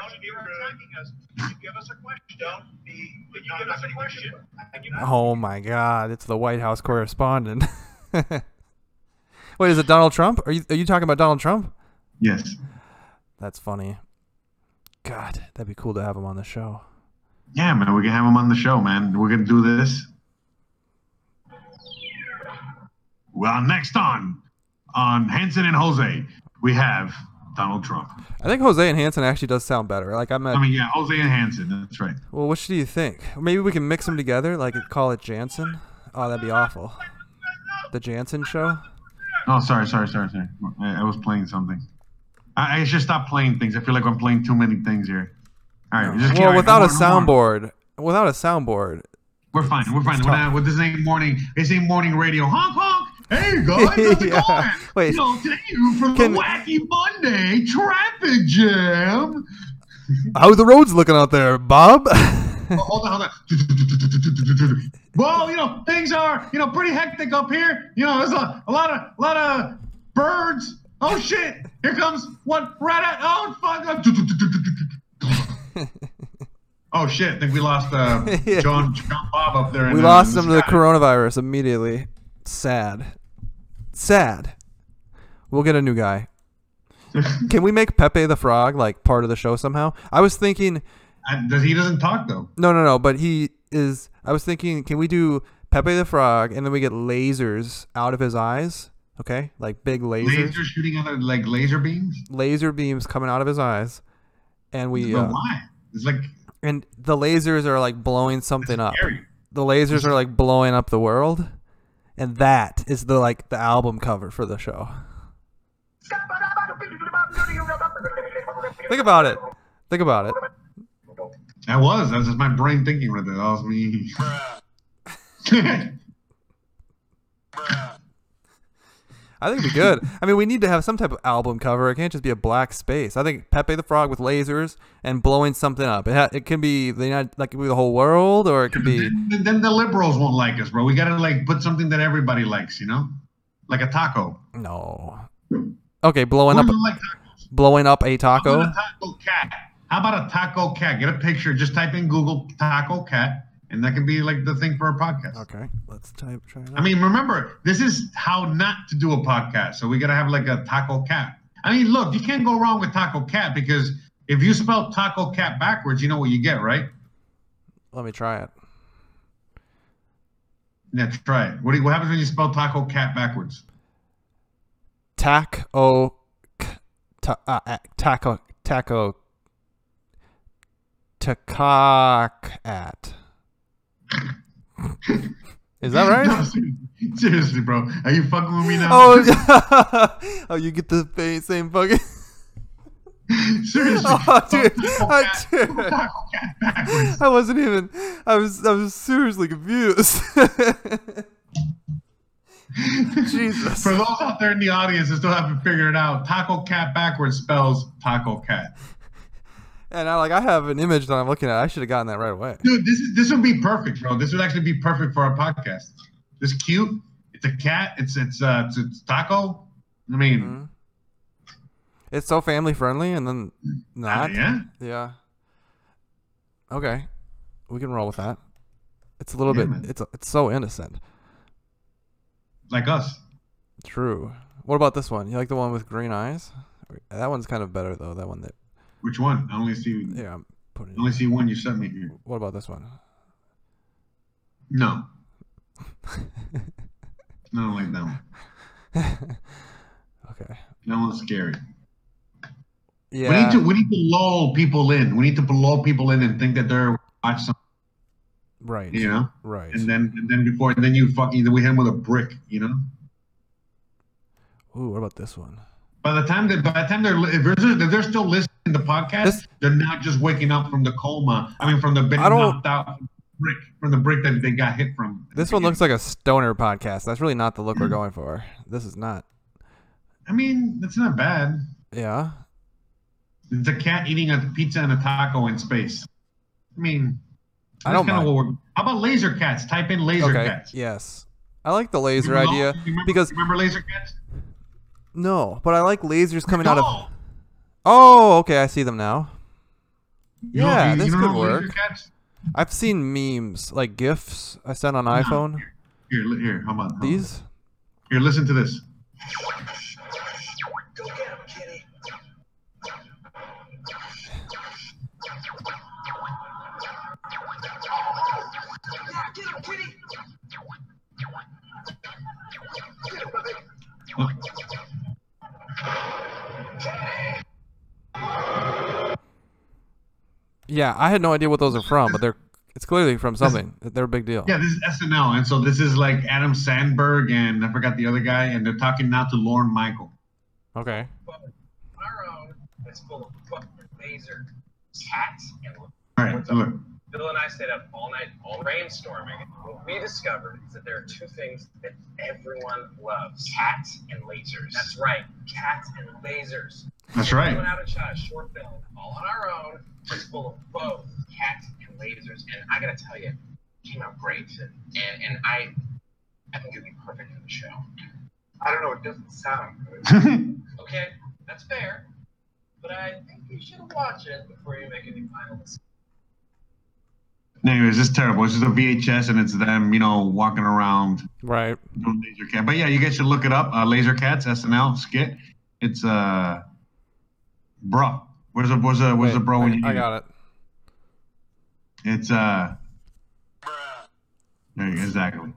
D: Don't be attacking us. You give us a question? Don't be. Can you give us a question? I do not-
B: Oh my God! It's the White House correspondent. Wait, is it Donald Trump? Are you are you talking about Donald Trump?
A: Yes.
B: That's funny. God, that'd be cool to have him on the show.
A: Yeah, man. We can have him on the show, man. We're gonna do this. Well, next on on Hanson and Jose, we have Donald Trump.
B: I think Jose and Hansen actually does sound better. Like I'm at.
A: I mean, yeah, Jose and Hanson. That's right.
B: well, which do you think? Maybe we can mix them together, like call it Jansen. Oh, that'd be awful. The Jansen show.
A: Oh, sorry, sorry, sorry, sorry. I, I was playing something. I, I should stop playing things. I feel like I'm playing too many things here. All right, just
B: Well,
A: right,
B: without
A: no
B: a
A: more, no more.
B: soundboard, without a soundboard.
A: We're fine. We're fine. We're not, this ain't morning. This ain't morning radio. Honk honk. Hey guys, how's it
B: Yeah.
A: going?
B: Wait.
A: You know, today for
B: Can-
A: the wacky Monday traffic jam.
B: How's the roads looking out there, Bob?
A: Oh, hold on, hold on. Well, you know, things are, you know, pretty hectic up here. You know, there's a, a lot of, a lot of birds. Oh shit! Here comes what? Right at, oh fuck! oh shit! I think we lost uh, John, John Bob up there. in,
B: we
A: uh,
B: lost him to the coronavirus immediately. Sad. Sad. We'll get a new guy. Can we make Pepe the Frog like part of the show somehow? I was thinking
A: Uh, Does he doesn't talk though?
B: no no no, but he is I was thinking can we do Pepe the Frog and then we get lasers out of his eyes? Okay? Like big lasers.
A: Laser shooting out of like laser beams.
B: Laser beams coming out of his eyes. And we
A: But
B: uh,
A: why? It's like
B: and the lasers are like blowing something up. The lasers are like blowing up the world. And that is the like the album cover for the show. Think about it. Think about it.
A: That was. That's just my brain thinking right there. That was me.
B: I think it'd be good. I mean, we need to have some type of album cover. It can't just be a black space. I think Pepe the Frog with lasers and blowing something up. It ha- it can be the United, like be the whole world, or it can be
A: Then, then the liberals won't like us, bro. We gotta like put something that everybody likes, you know, like a taco.
B: no. Okay, blowing
A: Who
B: up,
A: like tacos?
B: blowing up a
A: How
B: taco.
A: about a taco cat? How about a taco cat? Get a picture. Just type in Google taco cat, and that can be like the thing for a podcast.
B: Okay, let's type. Try it
A: I mean, remember, this is how not to do a podcast. So we gotta have like a taco cat. I mean, look, you can't go wrong with taco cat because if you spell taco cat backwards, you know what you get, right?
B: Let me try it.
A: Yeah, try it. What, do you, what happens when you spell taco cat backwards?
B: Taco, ta, uh, uh, taco, taco, tacocat. Is that right?
A: No, seriously, seriously, bro. Are you fucking with me now?
B: Oh, oh, you get the same fucking.
A: seriously.
B: Oh, dude, I-
A: oh,
B: dude.
A: cat backwards.
B: I wasn't even. I was. I was seriously confused. Jesus.
A: For those out there in the audience that still haven't figured it out, taco cat backwards spells taco cat.
B: And I like. I have an image that I'm looking at. I should have gotten that right away.
A: Dude, this is this would be perfect, bro. This would actually be perfect for our podcast. This cute. It's a cat. It's it's uh it's, it's taco. I mean,
B: Mhm. It's so family friendly, and then
A: uh,
B: not.
A: yeah.
B: Yeah. Okay, we can roll with that. It's a little
A: Yeah,
B: bit.
A: man.
B: It's it's so innocent.
A: Like us.
B: True. What about this one? You like the one with green eyes? That one's kind of better though. That one that.
A: Which one? I only see
B: Yeah, I'm putting.
A: I only see one you sent me here.
B: What about this one?
A: No. I don't like that one.
B: okay.
A: That one's scary.
B: Yeah.
A: We need to we need to lull people in. We need to lull people in and think that they're watch something,
B: right.
A: you know?
B: Right.
A: And then and then before and then you fucking we hit them with a brick, you know?
B: Ooh, what about this one?
A: By the time that by the time they're if they're, if they're still listening to the podcast,
B: This-
A: they're not just waking up from the coma. I mean, from the being knocked out from the brick from the brick that they got hit from.
B: This one looks like a stoner podcast. That's really not the look we're going for. This is not.
A: I mean, that's not bad.
B: Yeah.
A: It's a cat eating a pizza and a taco in space. I mean,
B: I don't mind.
A: what we're. How about laser cats? Type in laser
B: Okay.
A: cats.
B: Yes. I like the laser
A: Remember-
B: idea
A: remember-
B: because
A: remember laser cats?
B: no, but I like lasers coming out of.
A: No.
B: Oh, okay. I see them now.
A: You
B: Yeah,
A: you-
B: this
A: you
B: could work. I've seen memes like gifs I sent on iPhone.
A: Here, here, how about
B: These.
A: Here, listen to this.
E: Yeah,
B: I had no idea what those are from, but they're. It's clearly from something. They're a big deal.
A: Yeah, this is SNL, and so this is like Adam Samberg and I forgot the other guy, and they're talking now to Lorne Michael.
B: Okay.
D: Our own is full of fucking laser cats and
A: All right, so look.
D: Bill and I stayed up all night, all brainstorming. What we discovered is that there are two things that everyone loves: cats and lasers. That's right, cats and lasers.
A: That's right.
D: We
A: right.
D: went out and shot a short film all on our own. It's full of both cats and lasers, and I gotta tell you, it came out great. And and, and I, I think it'd be perfect for the show.
E: I don't know. It doesn't sound good.
D: Okay, that's fair, but I think you should watch it before you make any final decisions.
A: Anyways, it's terrible. It's just a VHS, and it's them, you know, walking around
B: Right.
A: doing laser cat. But yeah, you guys should look it up. Uh, laser cats SNL skit. It's uh, bro. Where's the where's the where's the
B: Wait,
A: bro? when
B: I,
A: you
B: I
A: it?
B: got it.
A: It's uh. There you go, exactly.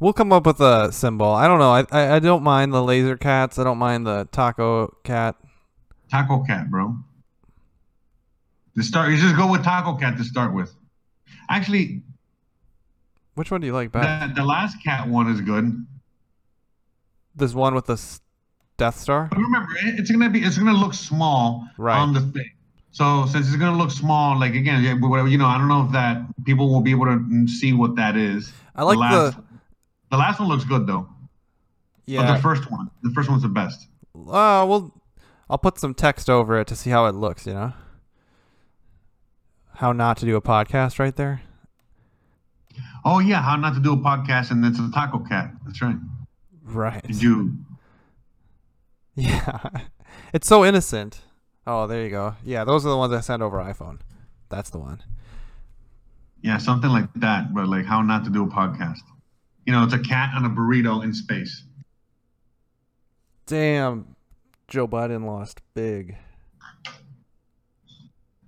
B: We'll come up with a symbol. I don't know. I, I I don't mind the laser cats. I don't mind the taco cat.
A: Taco cat, bro. To start, you just go with taco cat to start with. Actually,
B: Which one do you like best?
A: the, the last cat one is good.
B: This one with the Death Star.
A: But remember, it's gonna be it's gonna look small
B: Right.
A: on the thing. So since it's gonna look small, like again, yeah, whatever, you know, I don't know if that people will be able to see what that is.
B: I like
A: last,
B: the.
A: the last one looks good though.
B: Yeah, but
A: the first one, the first one's the best.
B: Uh, well, I'll put some text over it to see how it looks. You know, how not to do a podcast right there.
A: Oh yeah, how not to do a podcast and it's a taco cat. That's right.
B: Right.
A: Did you?
B: Yeah. It's so innocent. Oh, there you go. Yeah, those are the ones I sent over iPhone. That's the one.
A: Yeah, something like that. But like how not to do a podcast. You know, it's a cat on a burrito in space.
B: Damn, Joe Biden lost big.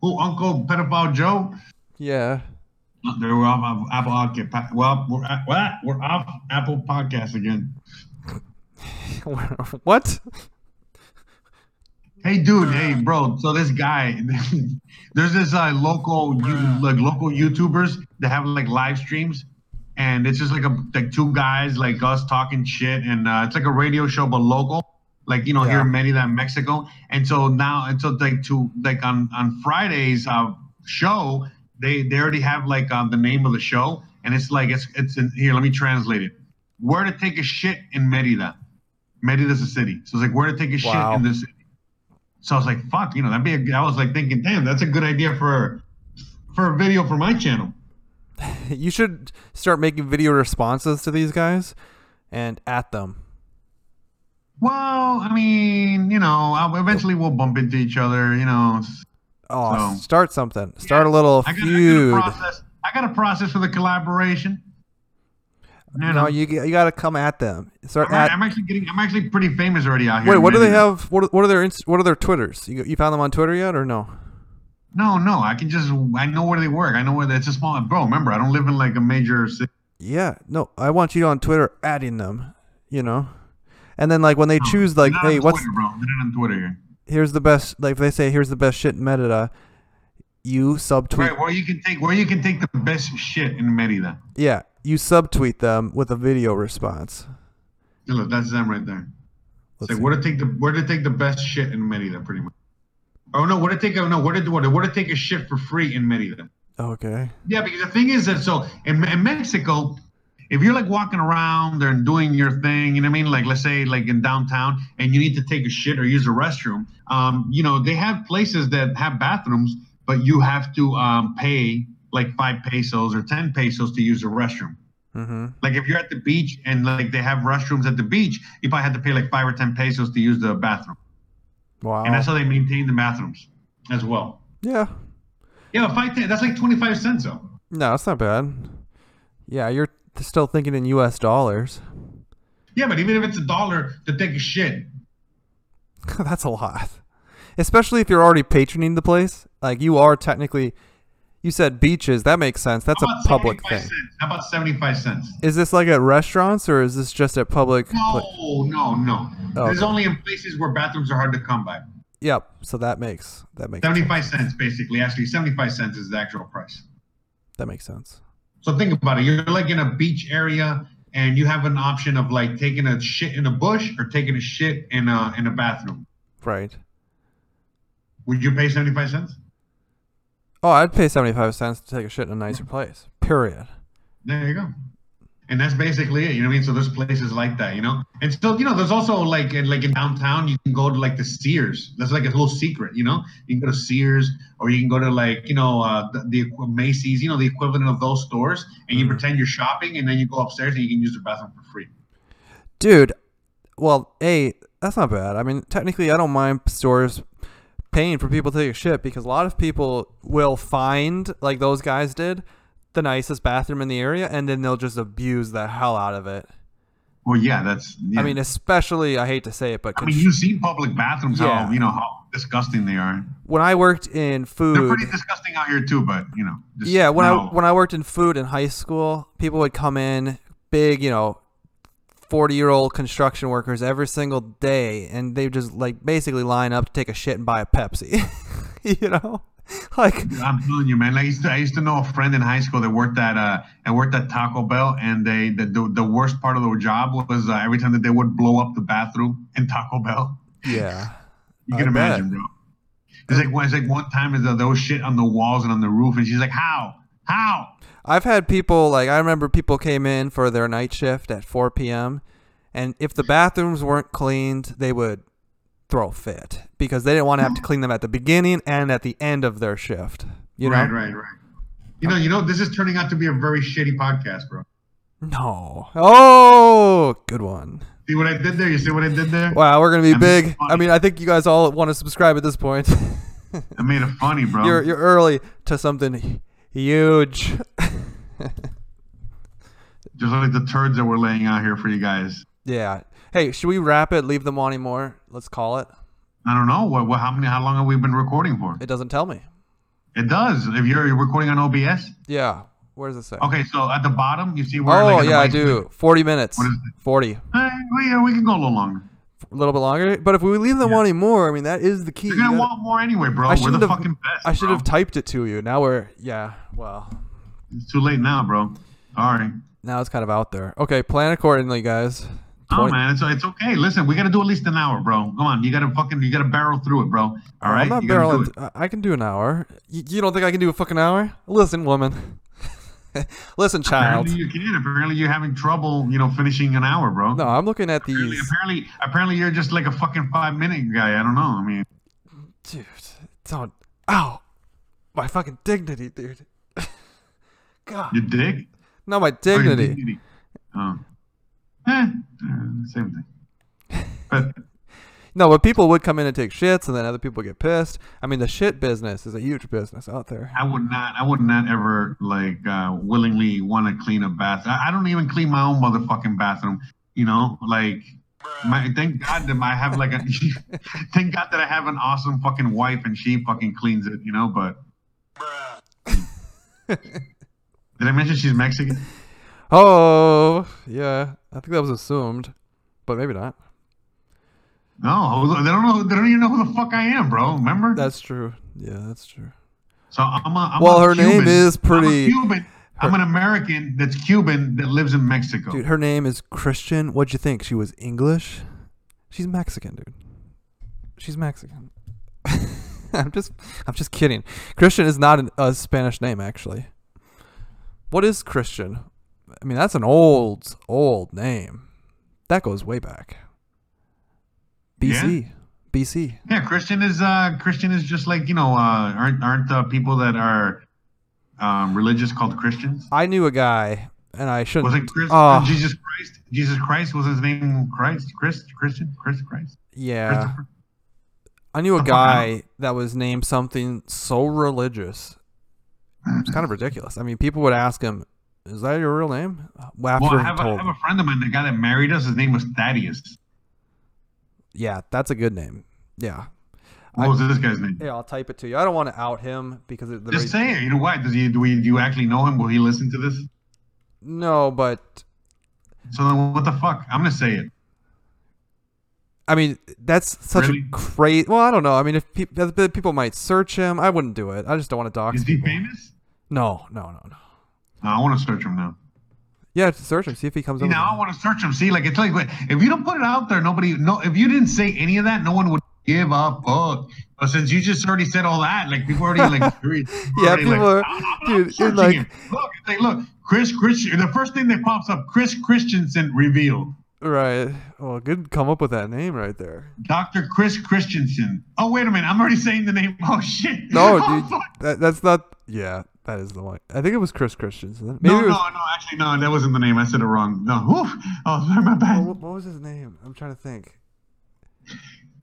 A: Oh, Uncle Pedophile Joe.
B: Yeah.
A: They were off of Apple Podcast. Well, we're at, what? We're off Apple Podcast again.
B: what?
A: Hey, dude. Hey, bro. So this guy, there's this uh, local, you, like local YouTubers that have like live streams, and it's just like a like two guys like us talking shit, and uh, it's like a radio show but local, like you know here in Merida, Mexico. And so now, and so like to like on on Fridays uh, show, they they already have like um, the name of the show, and it's like it's it's in, here. Let me translate it. Where to take a shit in Merida. Merida's a city, so it's like where to take a
B: Wow.
A: shit in this. city. So I was like, fuck, you know, that'd be a, I was like thinking, damn, that's a good idea for for a video for my channel.
B: You should start making video responses to these guys and at them.
A: Well, I mean, you know, eventually we'll bump into each other, you know.
B: Oh,
A: So-
B: start something. Start a little
A: I got, I
B: feud.
A: got a process. I got a process for the collaboration. Know,
B: no, you you got to come at them. Start
A: I'm,
B: at.
A: I'm actually getting. I'm actually pretty famous already out here.
B: Wait, what do they have? What are, what are their what are their Twitters? You you found them on Twitter yet or no?
A: No, no, I can just. I know where they work. I know where they, it's a small. Bro, remember, I don't live in like a major city.
B: Yeah, no, I want you on Twitter adding them. You know, and then like when they choose like,
A: Not
B: hey,
A: on
B: what's
A: Twitter, bro? They're not on Twitter here.
B: here's the best like if they say here's the best shit in Merida, you subtweet
A: Right, where you can take where you can take the best shit in Merida.
B: yeah, you subtweet them with a video response.
A: Look, that's them right there.
B: Let's
A: like where to take the where to take the best shit in Merida, pretty much. Oh no, where to take oh no, where to what where to take a shit for free in Merida.
B: Okay.
A: Yeah, because the thing is that so in, in Mexico, if you're like walking around and doing your thing, you know what I mean? Like let's say like in downtown and you need to take a shit or use a restroom, um, you know, they have places that have bathrooms, but you have to um, pay like five pesos or ten pesos to use a restroom.
B: Mm-hmm.
A: Like if you're at the beach and like they have restrooms at the beach, you probably have to pay like five or ten pesos to use the bathroom,
B: Wow.
A: and that's how they maintain the bathrooms as well.
B: yeah.
A: Yeah, five ten, that's like twenty five cents though.
B: No, that's not bad. Yeah, you're still thinking in U.S. dollars.
A: Yeah, but even if it's a dollar to take a shit,
B: That's a lot. Especially if you're already patroning the place. Like you are technically you said beaches, that makes sense. That's a public thing.
A: Cents? How about seventy five cents?
B: Is this like at restaurants or is this just at public pla-
A: No, no, no.
B: Oh, okay.
A: only in places where bathrooms are hard to come by.
B: Yep. So that makes that makes
A: Seventy five cents, basically. Actually, seventy five cents is the actual price.
B: that makes sense.
A: So think about it. You're like in a beach area, and you have an option of like taking a shit in a bush or taking a shit in a in a bathroom.
B: Right.
A: Would you pay seventy five cents?
B: Oh, I'd pay seventy five cents to take a shit in a nicer place. Period.
A: There you go. And that's basically it. You know what I mean? So there's places like that, you know. And still, you know, there's also like in like in downtown, you can go to like the Sears. That's like a little secret, you know. You can go to Sears, or you can go to like you know uh, the, the Macy's, you know, the equivalent of those stores, and you
B: Mhm.
A: pretend you're shopping, and then you go upstairs and you can use the bathroom for free.
B: Dude, well, A, that's not bad. I mean, technically I don't mind stores paying for people to take a shit because a lot of people will find, like those guys did, the nicest bathroom in the area and then they'll just abuse the hell out of it.
A: Well, yeah, that's. Yeah.
B: I mean, especially, I hate to say it, but
A: I mean, you see public bathrooms,
B: Yeah.
A: how you know how disgusting they are.
B: when I worked in food, They're
A: pretty disgusting out here too, but you know. just
B: yeah, when
A: know.
B: I when I worked in food in high school, people would come in big, you know, forty year old construction workers every single day, and they just like basically line up to take a shit and buy a Pepsi. you know, like
A: I'm telling you, man. I used to I used to know a friend in high school that worked at uh that worked at Taco Bell, and they the the, the worst part of their job was uh, every time that they would blow up the bathroom in Taco Bell.
B: yeah,
A: You
B: I
A: can
B: bet.
A: imagine, bro. It's like one- it's like one time is there was shit on the walls and on the roof, and she's like, "How? How?"
B: I've had people like I remember people came in for their night shift at four p.m. and if the bathrooms weren't cleaned, they would throw a fit because they didn't want to have to clean them at the beginning and at the end of their shift. You know?
A: right, right, right. You know, you know, this is turning out to be a very shitty podcast, bro.
B: No. Oh, good one.
A: See what I did there? You see what I did there?
B: Wow, we're gonna be
A: I'm
B: big. I mean, I think you guys all want to subscribe at this point.
A: I made it funny, bro.
B: you're you're early to something huge.
A: Just like the turds that we're laying out here for you guys.
B: yeah. Hey, should we wrap it? Leave them wanting more. Let's call it.
A: I don't know what, what how many how long have we been recording for?
B: It doesn't tell me.
A: It does. If you're, recording on OBS.
B: Yeah. Where does it say?
A: Okay, so at the bottom you see where.
B: Oh
A: like,
B: yeah, I do. Forty minutes.
A: What is it?
B: Forty.
A: Eh, we, yeah, we can go a little longer.
B: A little bit longer. But if we leave them
A: Yeah.
B: wanting more, I mean that is the key.
A: You're gonna
B: gotta-
A: want more anyway, bro.
B: I
A: the
B: have-
A: fucking best.
B: I should have typed it to you. Now we're yeah. Well,
A: It's too late now, bro. Sorry.
B: now it's kind of out there. Okay, plan accordingly, guys.
A: Oh man, it's it's okay. Listen, we gotta do at least an hour, bro. Come on, you gotta fucking you gotta barrel through it, bro. Uh, All right,
B: I'm not
A: you
B: barreling. I can do an hour. Y- You don't think I can do a fucking hour? Listen, woman. Listen, child.
A: Apparently you can. Apparently you're having trouble, you know, finishing an hour, bro.
B: No, I'm looking at
A: Apparently,
B: these.
A: apparently, apparently you're just like a fucking five minute guy. I don't know. I mean,
B: Dude, don't. Ow. My fucking dignity, dude. God.
A: your dick.
B: No, my
A: Or your
B: dignity.
A: Oh. Eh, uh, same thing. But
B: No, but people would come in and take shits, and then other people get pissed. I mean, the shit business is a huge business out there.
A: I would not. I would not ever like uh, willingly want to clean a bath. I, I don't even clean my own motherfucking bathroom. You know, like. My, thank God that I have like a. thank God that I have an awesome fucking wife and she fucking cleans it. You know, but. Did I mention she's Mexican?
B: Oh, yeah. I think that was assumed, but maybe not.
A: No, they don't know. They don't even know who the fuck I am, bro. Remember?
B: That's true. Yeah, that's true.
A: so I'm a. I'm
B: Well,
A: a
B: her name
A: Cuban.
B: is
A: I'm a
B: pretty-
A: Cuban. I'm an American that's Cuban that lives in Mexico.
B: Dude, her name is Christian. What'd you think? She was English? She's Mexican, dude. She's Mexican. I'm just, I'm just kidding. Christian is not an, a Spanish name, actually. What is Christian? I mean, that's an old, old name. That goes way back. BC. BC.
A: Yeah, Christian is uh Christian is just like you know uh aren't aren't uh, people that are um religious called Christians?
B: I knew a guy, and I shouldn't.
A: Was it Chris,
B: Oh.
A: Jesus Christ? Jesus Christ was his name Christ? Chris Christian? Chris Christ?
B: yeah. I knew a
A: The
B: guy that was named something so religious. It's kind of ridiculous. I mean, people would ask him, "Is that your real name?" After
A: Well, I have, a, I have a friend of mine, the guy that married us, his name was Thaddeus.
B: Yeah, that's a good name. Yeah.
A: What
B: I-
A: was this guy's name?
B: Yeah, I'll type it to you. I don't want to out him because of the
A: Just say it. You know why? Does he do we do you actually know him? Will he listen to this?
B: no, but
A: So then what the fuck? I'm gonna say it.
B: I mean, that's such
A: Really?
B: a crazy. Well, I don't know. I mean, if pe- people might search him, I wouldn't do it. I just don't want to dox
A: Is he
B: people.
A: famous?
B: No, no, no, no.
A: No, I want to search him now.
B: Yeah, search him. See if he comes up.
A: now I want to search him. See, like it's like if you don't put it out there, nobody. No, if you didn't say any of that, no one would give a fuck. But since you just already said all that, like people already like curious.
B: Yeah,
A: already,
B: people
A: like,
B: are-
A: I'm- I'm
B: dude, like-
A: him. look, like look, Chris Christian. The first thing that pops up, Chris Christensen revealed.
B: Right. Well, good. Come up with that name right there.
A: Dr. Chris Christensen. Oh wait a minute, I'm already saying the name. Oh shit.
B: No,
A: Oh,
B: dude, that, that's not. Yeah, that is the one. I think it was Chris Christensen. Maybe
A: No,
B: was.
A: no, no. Actually, no, that wasn't the name. I said it wrong. No. Whew. Oh, sorry, my bad.
B: what, what was his name? I'm trying to think.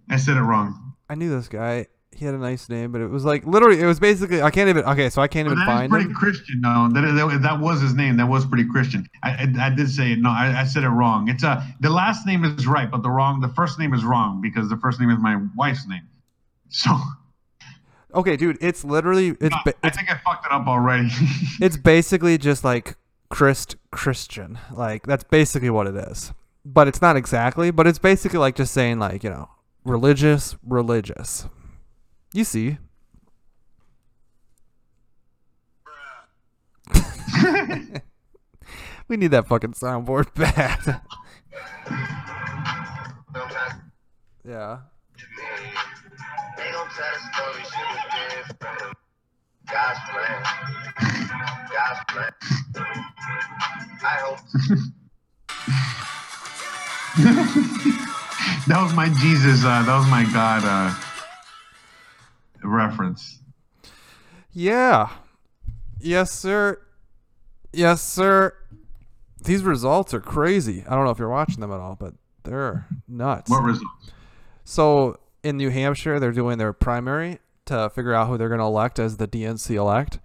A: I said it wrong.
B: I knew this guy. He had a nice name, but it was like literally. It was basically. I can't even. Okay, so I can't
A: But
B: even
A: that is
B: find
A: pretty
B: him.
A: Christian, though. That, that that was his name. That was pretty Christian. I I, I did say it. No, I, I said it wrong. It's a the last name is right, but the wrong the first name is wrong because the first name is my wife's name. So
B: Okay, dude, it's literally. It's
A: no,
B: ba-
A: I
B: it's
A: think I fucked it up already.
B: it's basically just like Christ Christian. Like that's basically what it is. But it's not exactly. But it's basically like just saying like you know religious religious. You see. we need that fucking soundboard bad. yeah.
C: Tell the story, shit was different. God's plan. God's plan. I hope.
A: that was my Jesus. Uh, that was my God uh, reference.
B: Yeah. Yes, sir. Yes, sir. These results are crazy. I don't know if you're watching them at all, but they're nuts.
A: What results?
B: So in New Hampshire, they're doing their primary to figure out who they're going to elect as the DNC elect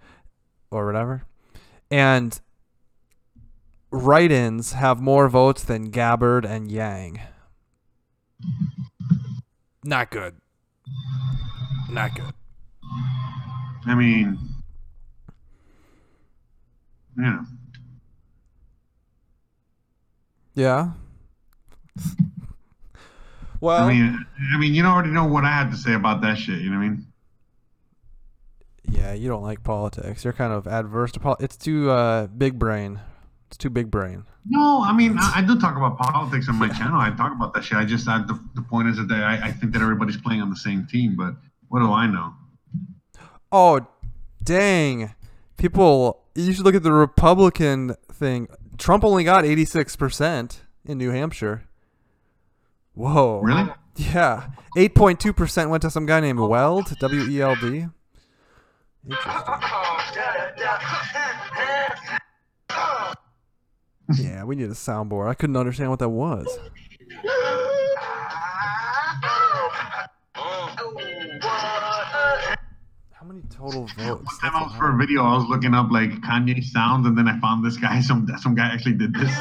B: or whatever. And write ins have more votes than Gabbard and Yang. Not good. Not good.
A: I mean, yeah.
B: Yeah. Well,
A: I mean, I mean, you already know what I had to say about that shit. You know what I mean?
B: yeah, you don't like politics. You're kind of adverse to politics. It's too uh, big brain. It's too big brain.
A: No, I mean, I, I do talk about politics on my channel. I talk about that shit. I just, I, the, the point is that I, I think that everybody's playing on the same team, but what do I know?
B: Oh, dang. People, you should look at the Republican thing. Trump only got 86% in New Hampshire. Whoa.
A: Really?
B: Yeah. 8.2% went to some guy named Weld, W E L D. Interesting. Yeah, we need a soundboard. I couldn't understand what that was. How many total votes?
A: One time I was for a video, I was looking up like Kanye sounds, and then I found this guy. Some some guy actually did this.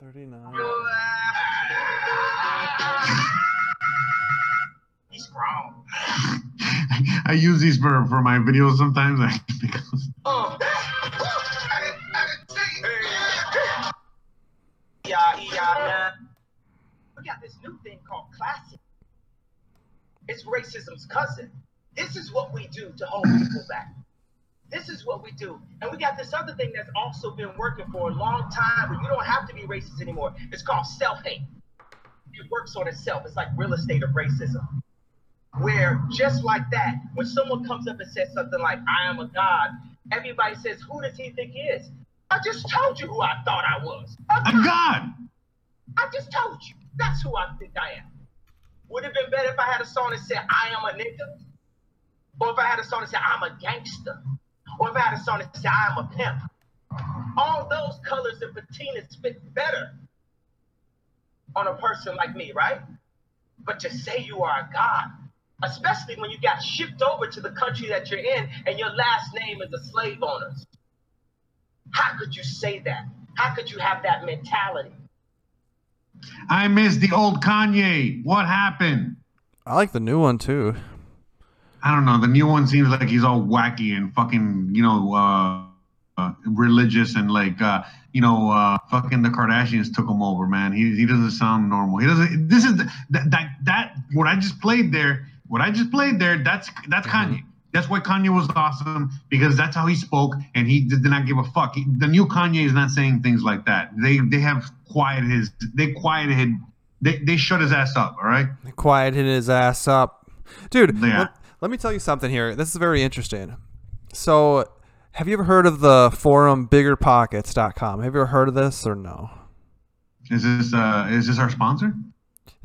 B: Thirty-nine.
D: He's grown.
A: I use these for for my videos sometimes. because
D: yeah. We got this new thing called classy. It's racism's cousin. This is what we do to hold people back. This is what we do. And we got this other thing that's also been working for a long time, but you don't have to be racist anymore. It's called self-hate. It works on itself. It's like real estate of racism. Where just like that, when someone comes up and says something like, I am a god, everybody says, Who does he think he is? I just told you who I thought I was. A god.
A: god.
D: I just told you. That's who I think I am. Would it have been better if I had a song that said I am a nigga? Or if I had a song that said I'm a gangster? Or if I had a song that said I am a pimp? All those colors and patinas fit better on a person like me, right? But to say you are a god, especially when you got shipped over to the country that you're in and your last name is a slave owner's. How could you say that? How could you have that mentality?
A: I miss the old Kanye. What happened?
B: I like the new one too.
A: I don't know. The new one seems like he's all wacky and fucking, you know, uh, uh, religious and like, uh, you know, uh, fucking the Kardashians took him over, man. He, he doesn't sound normal. He doesn't. This is the, that that that what I just played there. What I just played there. That's that's Kanye. That's why Kanye was awesome because that's how he spoke and he did not give a fuck. He, the new Kanye is not saying things like that. They they have quieted his. They quieted. They they shut his ass up. All right.
B: They quieted his ass up. Dude,
A: Yeah.
B: let, let me tell you something here. This is very interesting. So, have you ever heard of the forum biggerpockets.com? Have you ever heard of this or no?
A: Is this uh is this our sponsor?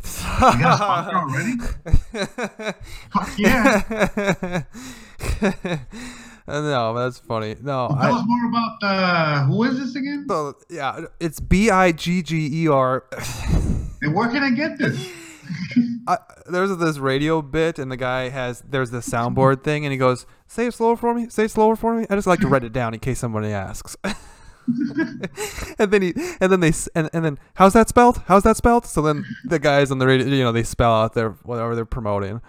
A: You got a sponsor already? Fuck yeah.
B: no, that's funny. No,
A: Tell
B: I,
A: us more about uh who is this again?
B: so, yeah, it's B I G G E R.
A: And where can I get this?
B: I, there's this radio bit, and the guy has there's this soundboard thing, and he goes, "Say it slower for me. Say it slower for me." I just like to write it down in case somebody asks. and then he and then they and, and then how's that spelled? How's that spelled? So then the guys on the radio, you know, they spell out their whatever they're promoting.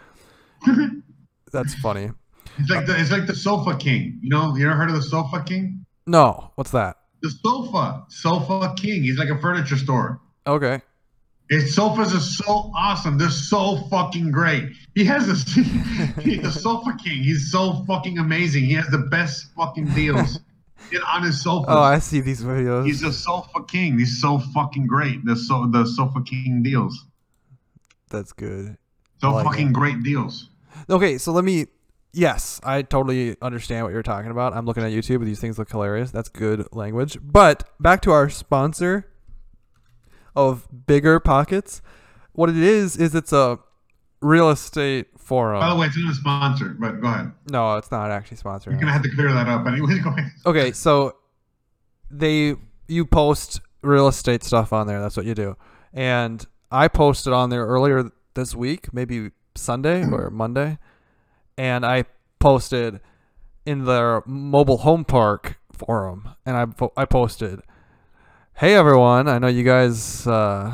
B: That's funny.
A: It's like the it's like the Sofa King. You know, you ever heard of the Sofa King?
B: No, what's that?
A: The sofa, Sofa King. He's like a furniture store.
B: Okay.
A: His sofas are so awesome. They're so fucking great. He has this he's the Sofa King. He's so fucking amazing. He has the best fucking deals on his sofas.
B: Oh, I see these videos.
A: He's a Sofa King. He's so fucking great. The so the Sofa King deals.
B: That's good.
A: So
B: like
A: fucking
B: it.
A: great deals.
B: Okay, so let me. yes, I totally understand what you're talking about. I'm looking at YouTube. And these things look hilarious. That's good language. But back to our sponsor of Bigger Pockets. What it is is it's a real estate forum.
A: By the way, it's not a sponsor, but go ahead.
B: no, it's not actually sponsored.
A: You're gonna have to clear that up. Anyways, go ahead.
B: Okay, so they you post real estate stuff on there. That's what you do. And I posted on there earlier this week, maybe Sunday or Monday, and I posted in their mobile home park forum, and I I posted, "Hey everyone, I know you guys uh,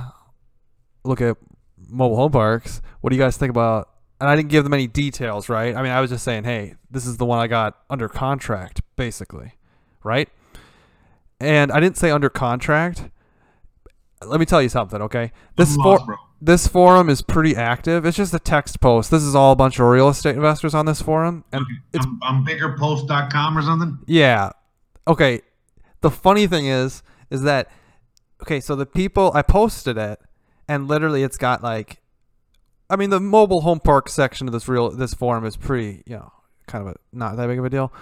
B: look at mobile home parks. What do you guys think about?" And I didn't give them any details, right? I mean, I was just saying, "Hey, this is the one I got under contract, basically." right? And I didn't say under contract. Let me tell you something, okay? This
A: I'm
B: for-
A: lost,
B: this forum is pretty active. It's just a text post. This is all a bunch of real estate investors on this forum, and it's
A: I'm, I'm biggerpost.com or something.
B: yeah. Okay. The funny thing is, is that okay? So the people I posted it, and literally it's got like, I mean, the mobile home park section of this real this forum is pretty, you know, kind of a not that big of a deal,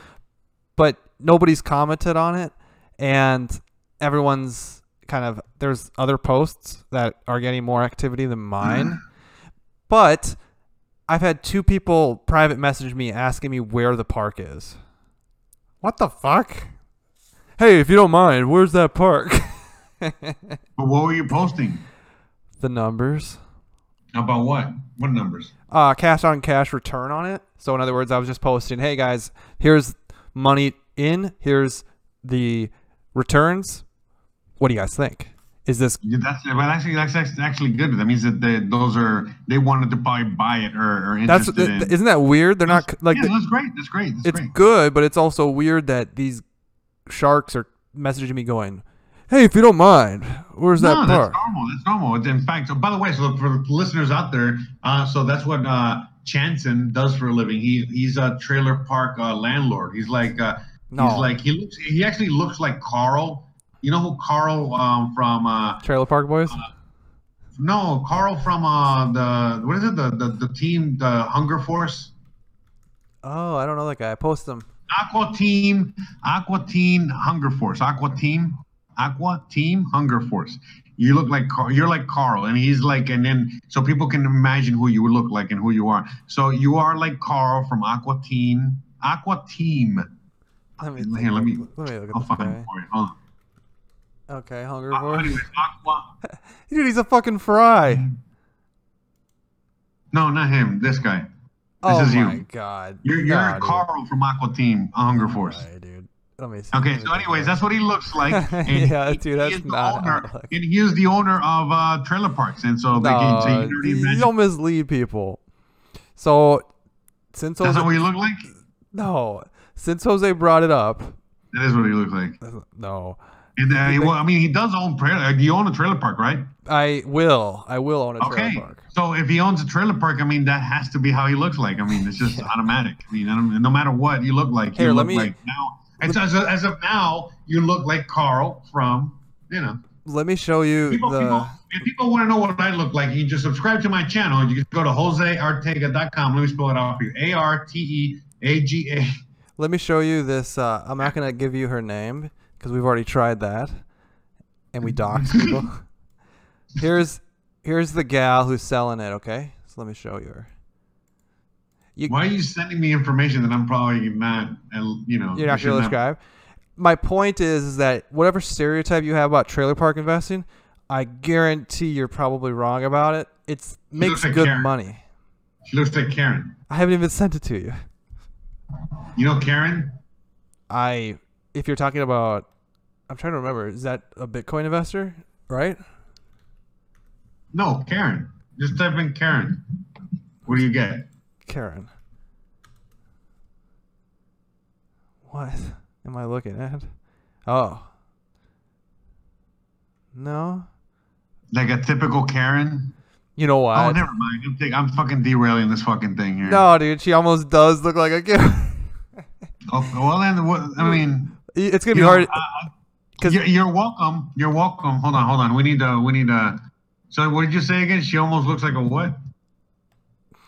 B: but nobody's commented on it, and everyone's kind of there's other posts that are getting more activity than mine, mm-hmm. but I've had two people private message me asking me where the park is. What the fuck? Hey, if you don't mind, where's that park?
A: But what were you posting
B: the numbers.
A: about? What? What numbers?
B: Uh, cash on cash return on it. So in other words, I was just posting, hey guys, here's money in, here's the returns. What do you guys think? Is this
A: Yeah, that's but actually that's actually good. That means that they, those are they wanted to probably buy it or, or
B: that's
A: interested in.
B: isn't that weird? They're not like
A: yeah, that's great. That's great. That's
B: it's
A: great.
B: good, but it's also weird that these sharks are messaging me going, "Hey, if you don't mind, where's that
A: no,
B: park?"
A: that's normal. That's normal. It's- In fact, so by the way, so for the listeners out there, uh, so that's what uh, Chanson does for a living. He he's a trailer park uh, landlord. He's like uh,
B: No.
A: he's like he looks he actually looks like Carl. You know who Carl um, from? Uh,
B: Trailer Park Boys.
A: no, Carl from uh, the what is it? The, the the team, the Hunger Force.
B: Oh, I don't know that guy. I post them.
A: Aqua Team, Aqua Teen Hunger Force, Aqua Team, Aqua Team Hunger Force. You look like Carl, you're like Carl, and he's like, and then so people can imagine who you look like and who you are. So you are like Carl from Aqua Teen, Aqua Team.
B: Let me
A: Here, let me.
B: let me look
A: I'll
B: at this
A: find
B: guy.
A: it for you. Hold on.
B: Okay, Hunger Force.
A: Aqua.
B: Dude, he's a fucking fry.
A: No, not him. This guy. This
B: oh
A: is you.
B: my god.
A: You're you're
B: Nah, dude.
A: Carl from Aqua Team Hunger Force.
B: Alright, dude. Let me see.
A: Okay, so anyways, that's what he looks like. And
B: Yeah,
A: he-
B: dude, that's not
A: owner,
B: how it looks.
A: and he is the owner of uh, trailer parks, and so
B: it.
A: they can. So you
B: No,
A: can
B: you
A: imagine.
B: don't mislead people. So, since
A: That's
B: Jose,
A: not what you look like.
B: no, since Jose brought it up,
A: That is what he looks like.
B: no,
A: And uh, he- well, I mean, he does own trailer. You own a trailer park, right?
B: I will, I will own a trailer
A: Okay.
B: park.
A: So if he owns a trailer park, I mean, that has to be how he looks like. I mean, it's just automatic. I mean, no matter what you look like,
B: Here,
A: you
B: let
A: look
B: me-
A: like now. It's as of, as of now, you look like Carl from, you know.
B: Let me show you
A: People,
B: the.
A: people, if people want to know what I look like, you just subscribe to my channel. You can go to josearteaga.com. Let me spell it out for you. A R T E A G A.
B: Let me show you this. Uh, I'm not gonna give you her name because we've already tried that, and we dox people. here's here's the gal who's selling it. Okay, so let me show you her. You,
A: Why are you sending me information that I'm probably not, you know?
B: you're not
A: should
B: gonna describe. My point is, is that whatever stereotype you have about trailer park investing, I guarantee you're probably wrong about it. It's makes
A: like
B: good
A: Karen.
B: money.
A: She looks like Karen.
B: I haven't even sent it to you.
A: You know Karen?
B: I, if you're talking about, I'm trying to remember. Is that a Bitcoin investor, right?
A: No, Karen. Just type in Karen. What do you get?
B: Karen. What am I looking at? Oh. No.
A: Like a typical Karen?
B: You know what?
A: Oh, never mind. I'm, think- I'm fucking derailing this fucking thing here.
B: No, dude, she almost does look like a Karen.
A: Oh, well, then, what, I mean,
B: it's gonna be
A: you know,
B: hard.
A: uh,
B: 'cause-
A: you're, you're welcome. You're welcome. Hold on, hold on. We need to, we need to. So, what did you say again? She almost looks like a what?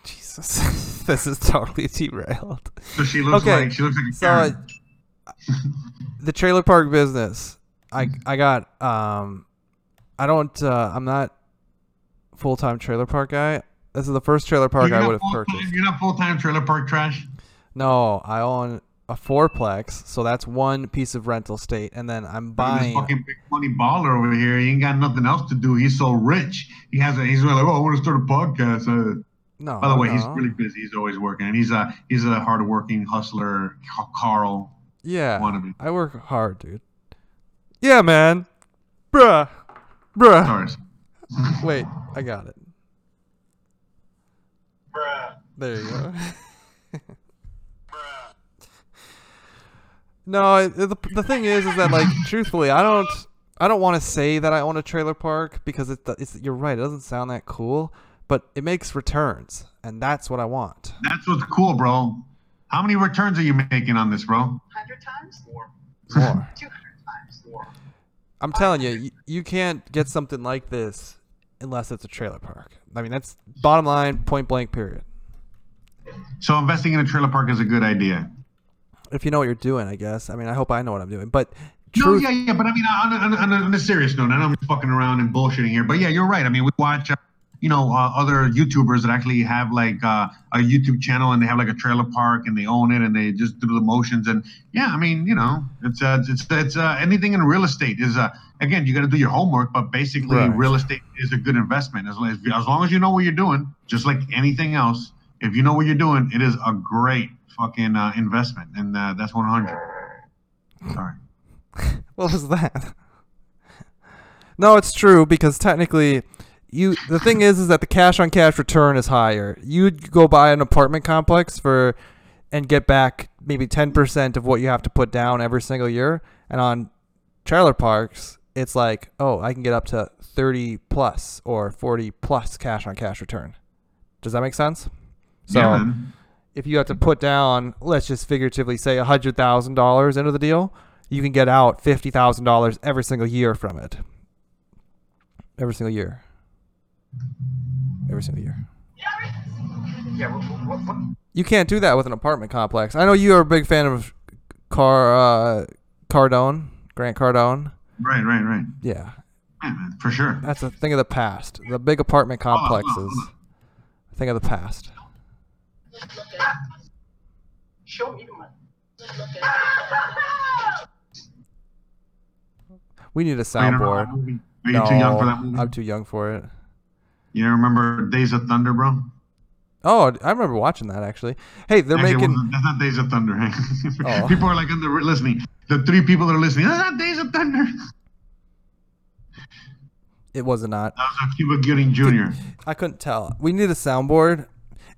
B: Jesus. this is totally derailed.
A: So she looks
B: Okay,
A: like she looks like a
B: So uh, the trailer park business, I I got um, I don't uh, I'm not full time trailer park guy. This is the first trailer park I would have purchased.
A: You're not full time trailer park trash.
B: No, I own a fourplex, so that's one piece of rental state, and then I'm
A: This
B: buying.
A: fucking big money baller over here. He ain't got nothing else to do. He's so rich. He has a. He's like, oh, I want to start a podcast. Uh,
B: No,
A: by the way, he's really busy. He's always working, and he's a he's a hardworking hustler. Carl
B: yeah.
A: wannabe.
B: I work hard, dude. Yeah, man. Bruh. Bruh.
A: Sorry.
B: Wait, I got it.
D: Bruh.
B: There you go. no, it- the, the thing is, is that like, truthfully, I don't, I don't want to say that I own a trailer park because it, it's, you're right, it doesn't sound that cool, but it makes returns, and that's what I want.
A: That's what's cool, bro. How many returns are you making on this, bro?
F: 100 times?
D: More.
B: More.
F: 200 times?
D: More.
B: I'm telling you, you, you can't get something like this unless it's a trailer park. I mean, that's bottom line, point blank, period.
A: So investing in a trailer park is a good idea.
B: If you know what you're doing, I guess. I mean, I hope I know what I'm doing, but
A: No, yeah, yeah, but I mean, on a, on, a, on, a, on a serious note, I know I'm fucking around and bullshitting here, but yeah, you're right. I mean, we watch, uh, you know, uh, other YouTubers that actually have like uh, a YouTube channel and they have like a trailer park and they own it and they just do the motions and yeah, I mean, you know, it's uh, it's it's uh, anything in real estate is uh, again, you got to do your homework, but basically,
B: Right.
A: real estate is a good investment as long as, as long as you know what you're doing, just like anything else. If you know what you're doing, it is a great fucking uh, investment, and uh, that's 100. Sorry.
B: What was that? No, it's true because technically, you the thing is is that the cash on cash return is higher. You'd go buy an apartment complex for and get back maybe ten percent of what you have to put down every single year, and on trailer parks, it's like oh, I can get up to thirty plus or forty plus cash on cash return. Does that make sense? So
A: yeah.
B: If you have to put down, let's just figuratively say hundred thousand dollars into the deal, you can get out fifty thousand dollars every single year from it. Every single year. Every single year.
E: Yeah, what, what, what,
B: You can't do that with an apartment complex. I know you are a big fan of Car uh, Cardone, Grant Cardone.
A: right, right, right.
B: Yeah,
A: Yeah, man, for sure.
B: that's a thing of the past. The big apartment
A: Hold on, hold on,
B: complexes,
A: hold on.
B: a thing of the past.
F: Show me the money.
B: We need a
A: Oh, you don't know
B: soundboard.
A: Are you too young for that movie?
B: I'm too young for it.
A: You remember Days of Thunder, bro?
B: Oh, I remember watching that actually. Hey, they're
A: Actually,
B: making.
A: that's not Days of Thunder.
B: Oh.
A: People are like under listening. The three people that are listening. That's not Days of Thunder.
B: It was not.
A: That was a Cuba Gooding Jr.
B: I couldn't tell. We need a soundboard,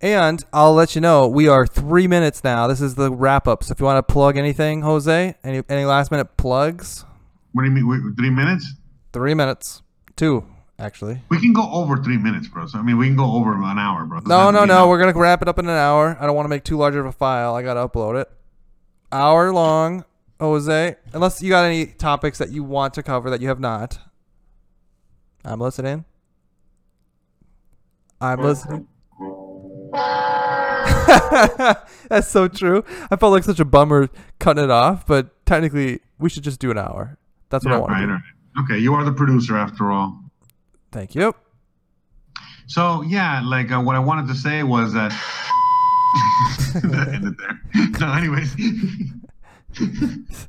B: and I'll let you know. We are three minutes now. This is the wrap up. So if you want to plug anything, Jose, any any last minute plugs?
A: What do you mean? Wait, three minutes?
B: Three minutes. Two, actually.
A: We can go over three minutes, bro. So I mean, we can go over an hour, bro. Doesn't
B: No, no, no.
A: hour.
B: We're gonna wrap it up in an hour. I don't want to make too large of a file. I gotta upload it. Hour long, Jose. Unless you got any topics that you want to cover that you have not. I'm listening. I'm listening. That's so true. I felt like such a bummer cutting it off, but technically we should just do an hour. That's what
A: Yeah,
B: I want
A: right,
B: to do.
A: right. Okay, you are the producer after all.
B: Thank you.
A: So yeah, like uh, what I wanted to say was that. that ended there. No, anyways.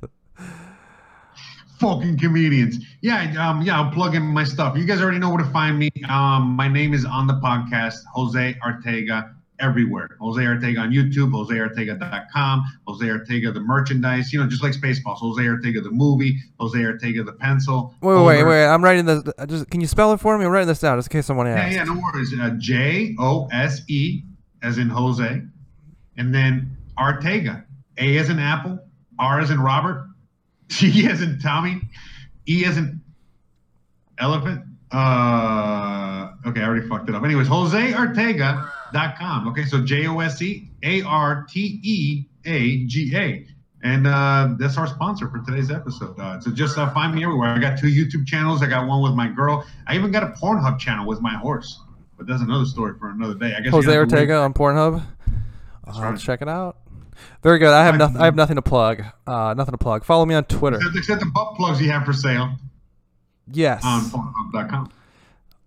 A: Fucking comedians. Yeah, um, yeah, I'm plugging my stuff. You guys already know where to find me. Um, my name is on the podcast, Jose Arteaga, everywhere. Jose Arteaga on YouTube, JoseArteaga.com, Jose Arteaga the merchandise, you know, just like Spaceballs, Jose Arteaga the movie, Jose Arteaga the pencil.
B: Wait, wait, wait, wait. I'm writing this. uh, Just can you spell it for me? I'm writing this down just in case someone asks.
A: yeah, yeah, no worries. Uh, J O S E as in Jose, and then Arteaga. A as in Apple, R as in Robert, T as in Tommy, E as in elephant. Uh, okay, I already fucked it up. Anyways, JoseArteaga.com. Okay, so J O S E A R T E A G A. And uh, that's our sponsor for today's episode. Uh, so just uh, find me everywhere. I got two YouTube channels. I got one with my girl. I even got a Pornhub channel with my horse. But that's another story for another day. I guess
B: Jose Arteaga on Pornhub. I'll have check it out. Very good. I have nothing. I have nothing to plug. Uh, nothing to plug. Follow me on Twitter.
A: Except, except the butt plugs you have for sale
B: Yes.
A: on Pornhub.com.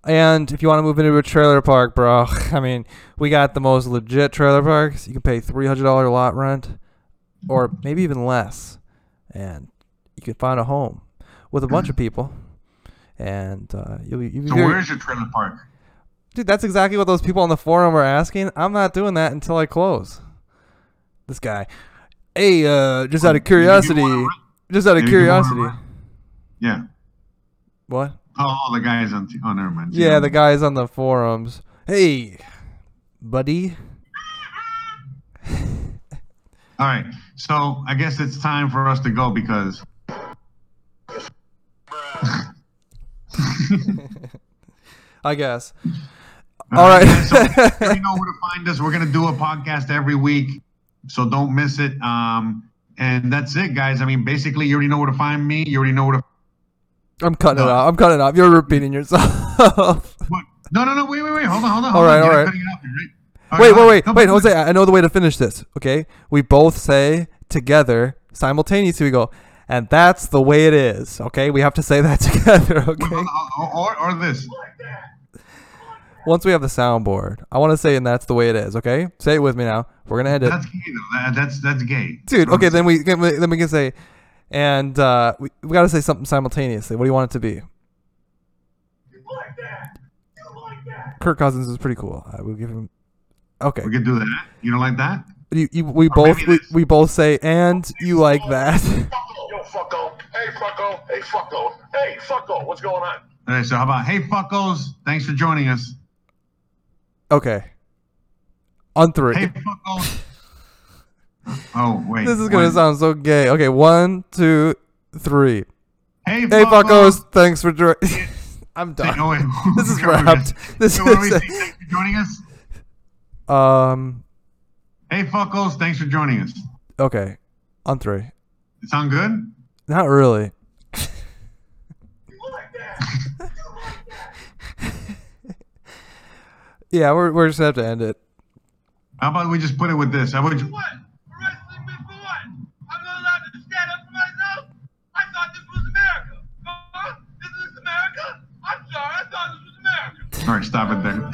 B: And if you want to move into a trailer park, bro, I mean, we got the most legit trailer parks. You can pay three hundred dollar lot rent, or maybe even less, and you can find a home with a bunch of people. And uh, you'll, you'll be
A: So
B: very-
A: where's your trailer park?
B: dude. That's exactly what those people on the forum are asking. I'm not doing that until I close. This guy, hey, uh, just out of
A: you
B: curiosity,
A: wanna rent-
B: just out of
A: maybe you wanna
B: curiosity,
A: rent- Yeah.
B: what?
A: Oh, the guys on. Oh, never mind.
B: Yeah, the guys on the forums. Hey, buddy.
A: All right. So I guess it's time for us to go because.
B: I guess. All right.
A: so you know where to find us. We're gonna do a podcast every week, so don't miss it. Um, and that's it, guys. I mean, basically, you already know where to find me. You already know where to.
B: I'm cutting it
A: No.
B: off. I'm cutting it off. You're repeating yourself.
A: No, no, no. Wait, wait, wait. Hold on, hold on.
B: All right,
A: on.
B: all right.
A: it off, right? All
B: wait,
A: right,
B: wait, wait, wait,
A: on,
B: Jose. I know the way to finish this. Okay, we both say together simultaneously. We go, and that's the way it is. Okay, we have to say that together.
A: Wait,
B: Okay.
A: on, Or, or, this.
B: Once we have the soundboard, I want to say, and that's the way it is. Okay, say it with me now. We're gonna end it,
A: That's gay, though. That's that's gay.
B: dude. Okay, then we then we then we can say, and uh, we we got to say something simultaneously. What do you want it to be?
D: You like that? You like that?
B: Kirk Cousins is pretty cool. I will give him. Okay.
A: We can do that. You don't like that?
B: You, you, we both we, we both say and you like that.
G: Yo, fucko. Hey, fucko. Hey, fucko. Hey, fucko. What's going on?
A: All right. So how about hey fuckos? Thanks for joining us.
B: okay. On three.
A: Hey fuckos. Oh wait.
B: this is gonna sound so gay. Okay, one, two, three.
A: Hey
B: Hey fuckos, thanks for joining. I'm done.
A: oh, wait.
B: This is
A: What do we
B: wrapped. This
A: we
B: is-?
A: Thanks for joining us.
B: Um.
A: Hey fuckos, thanks for joining us.
B: Okay. On three.
A: It sound good?
B: Not really.
D: Like like?
B: Yeah, we're we're just gonna have to end it.
A: How about we just put it with this? How about you?
D: What?
A: All right, stop it there.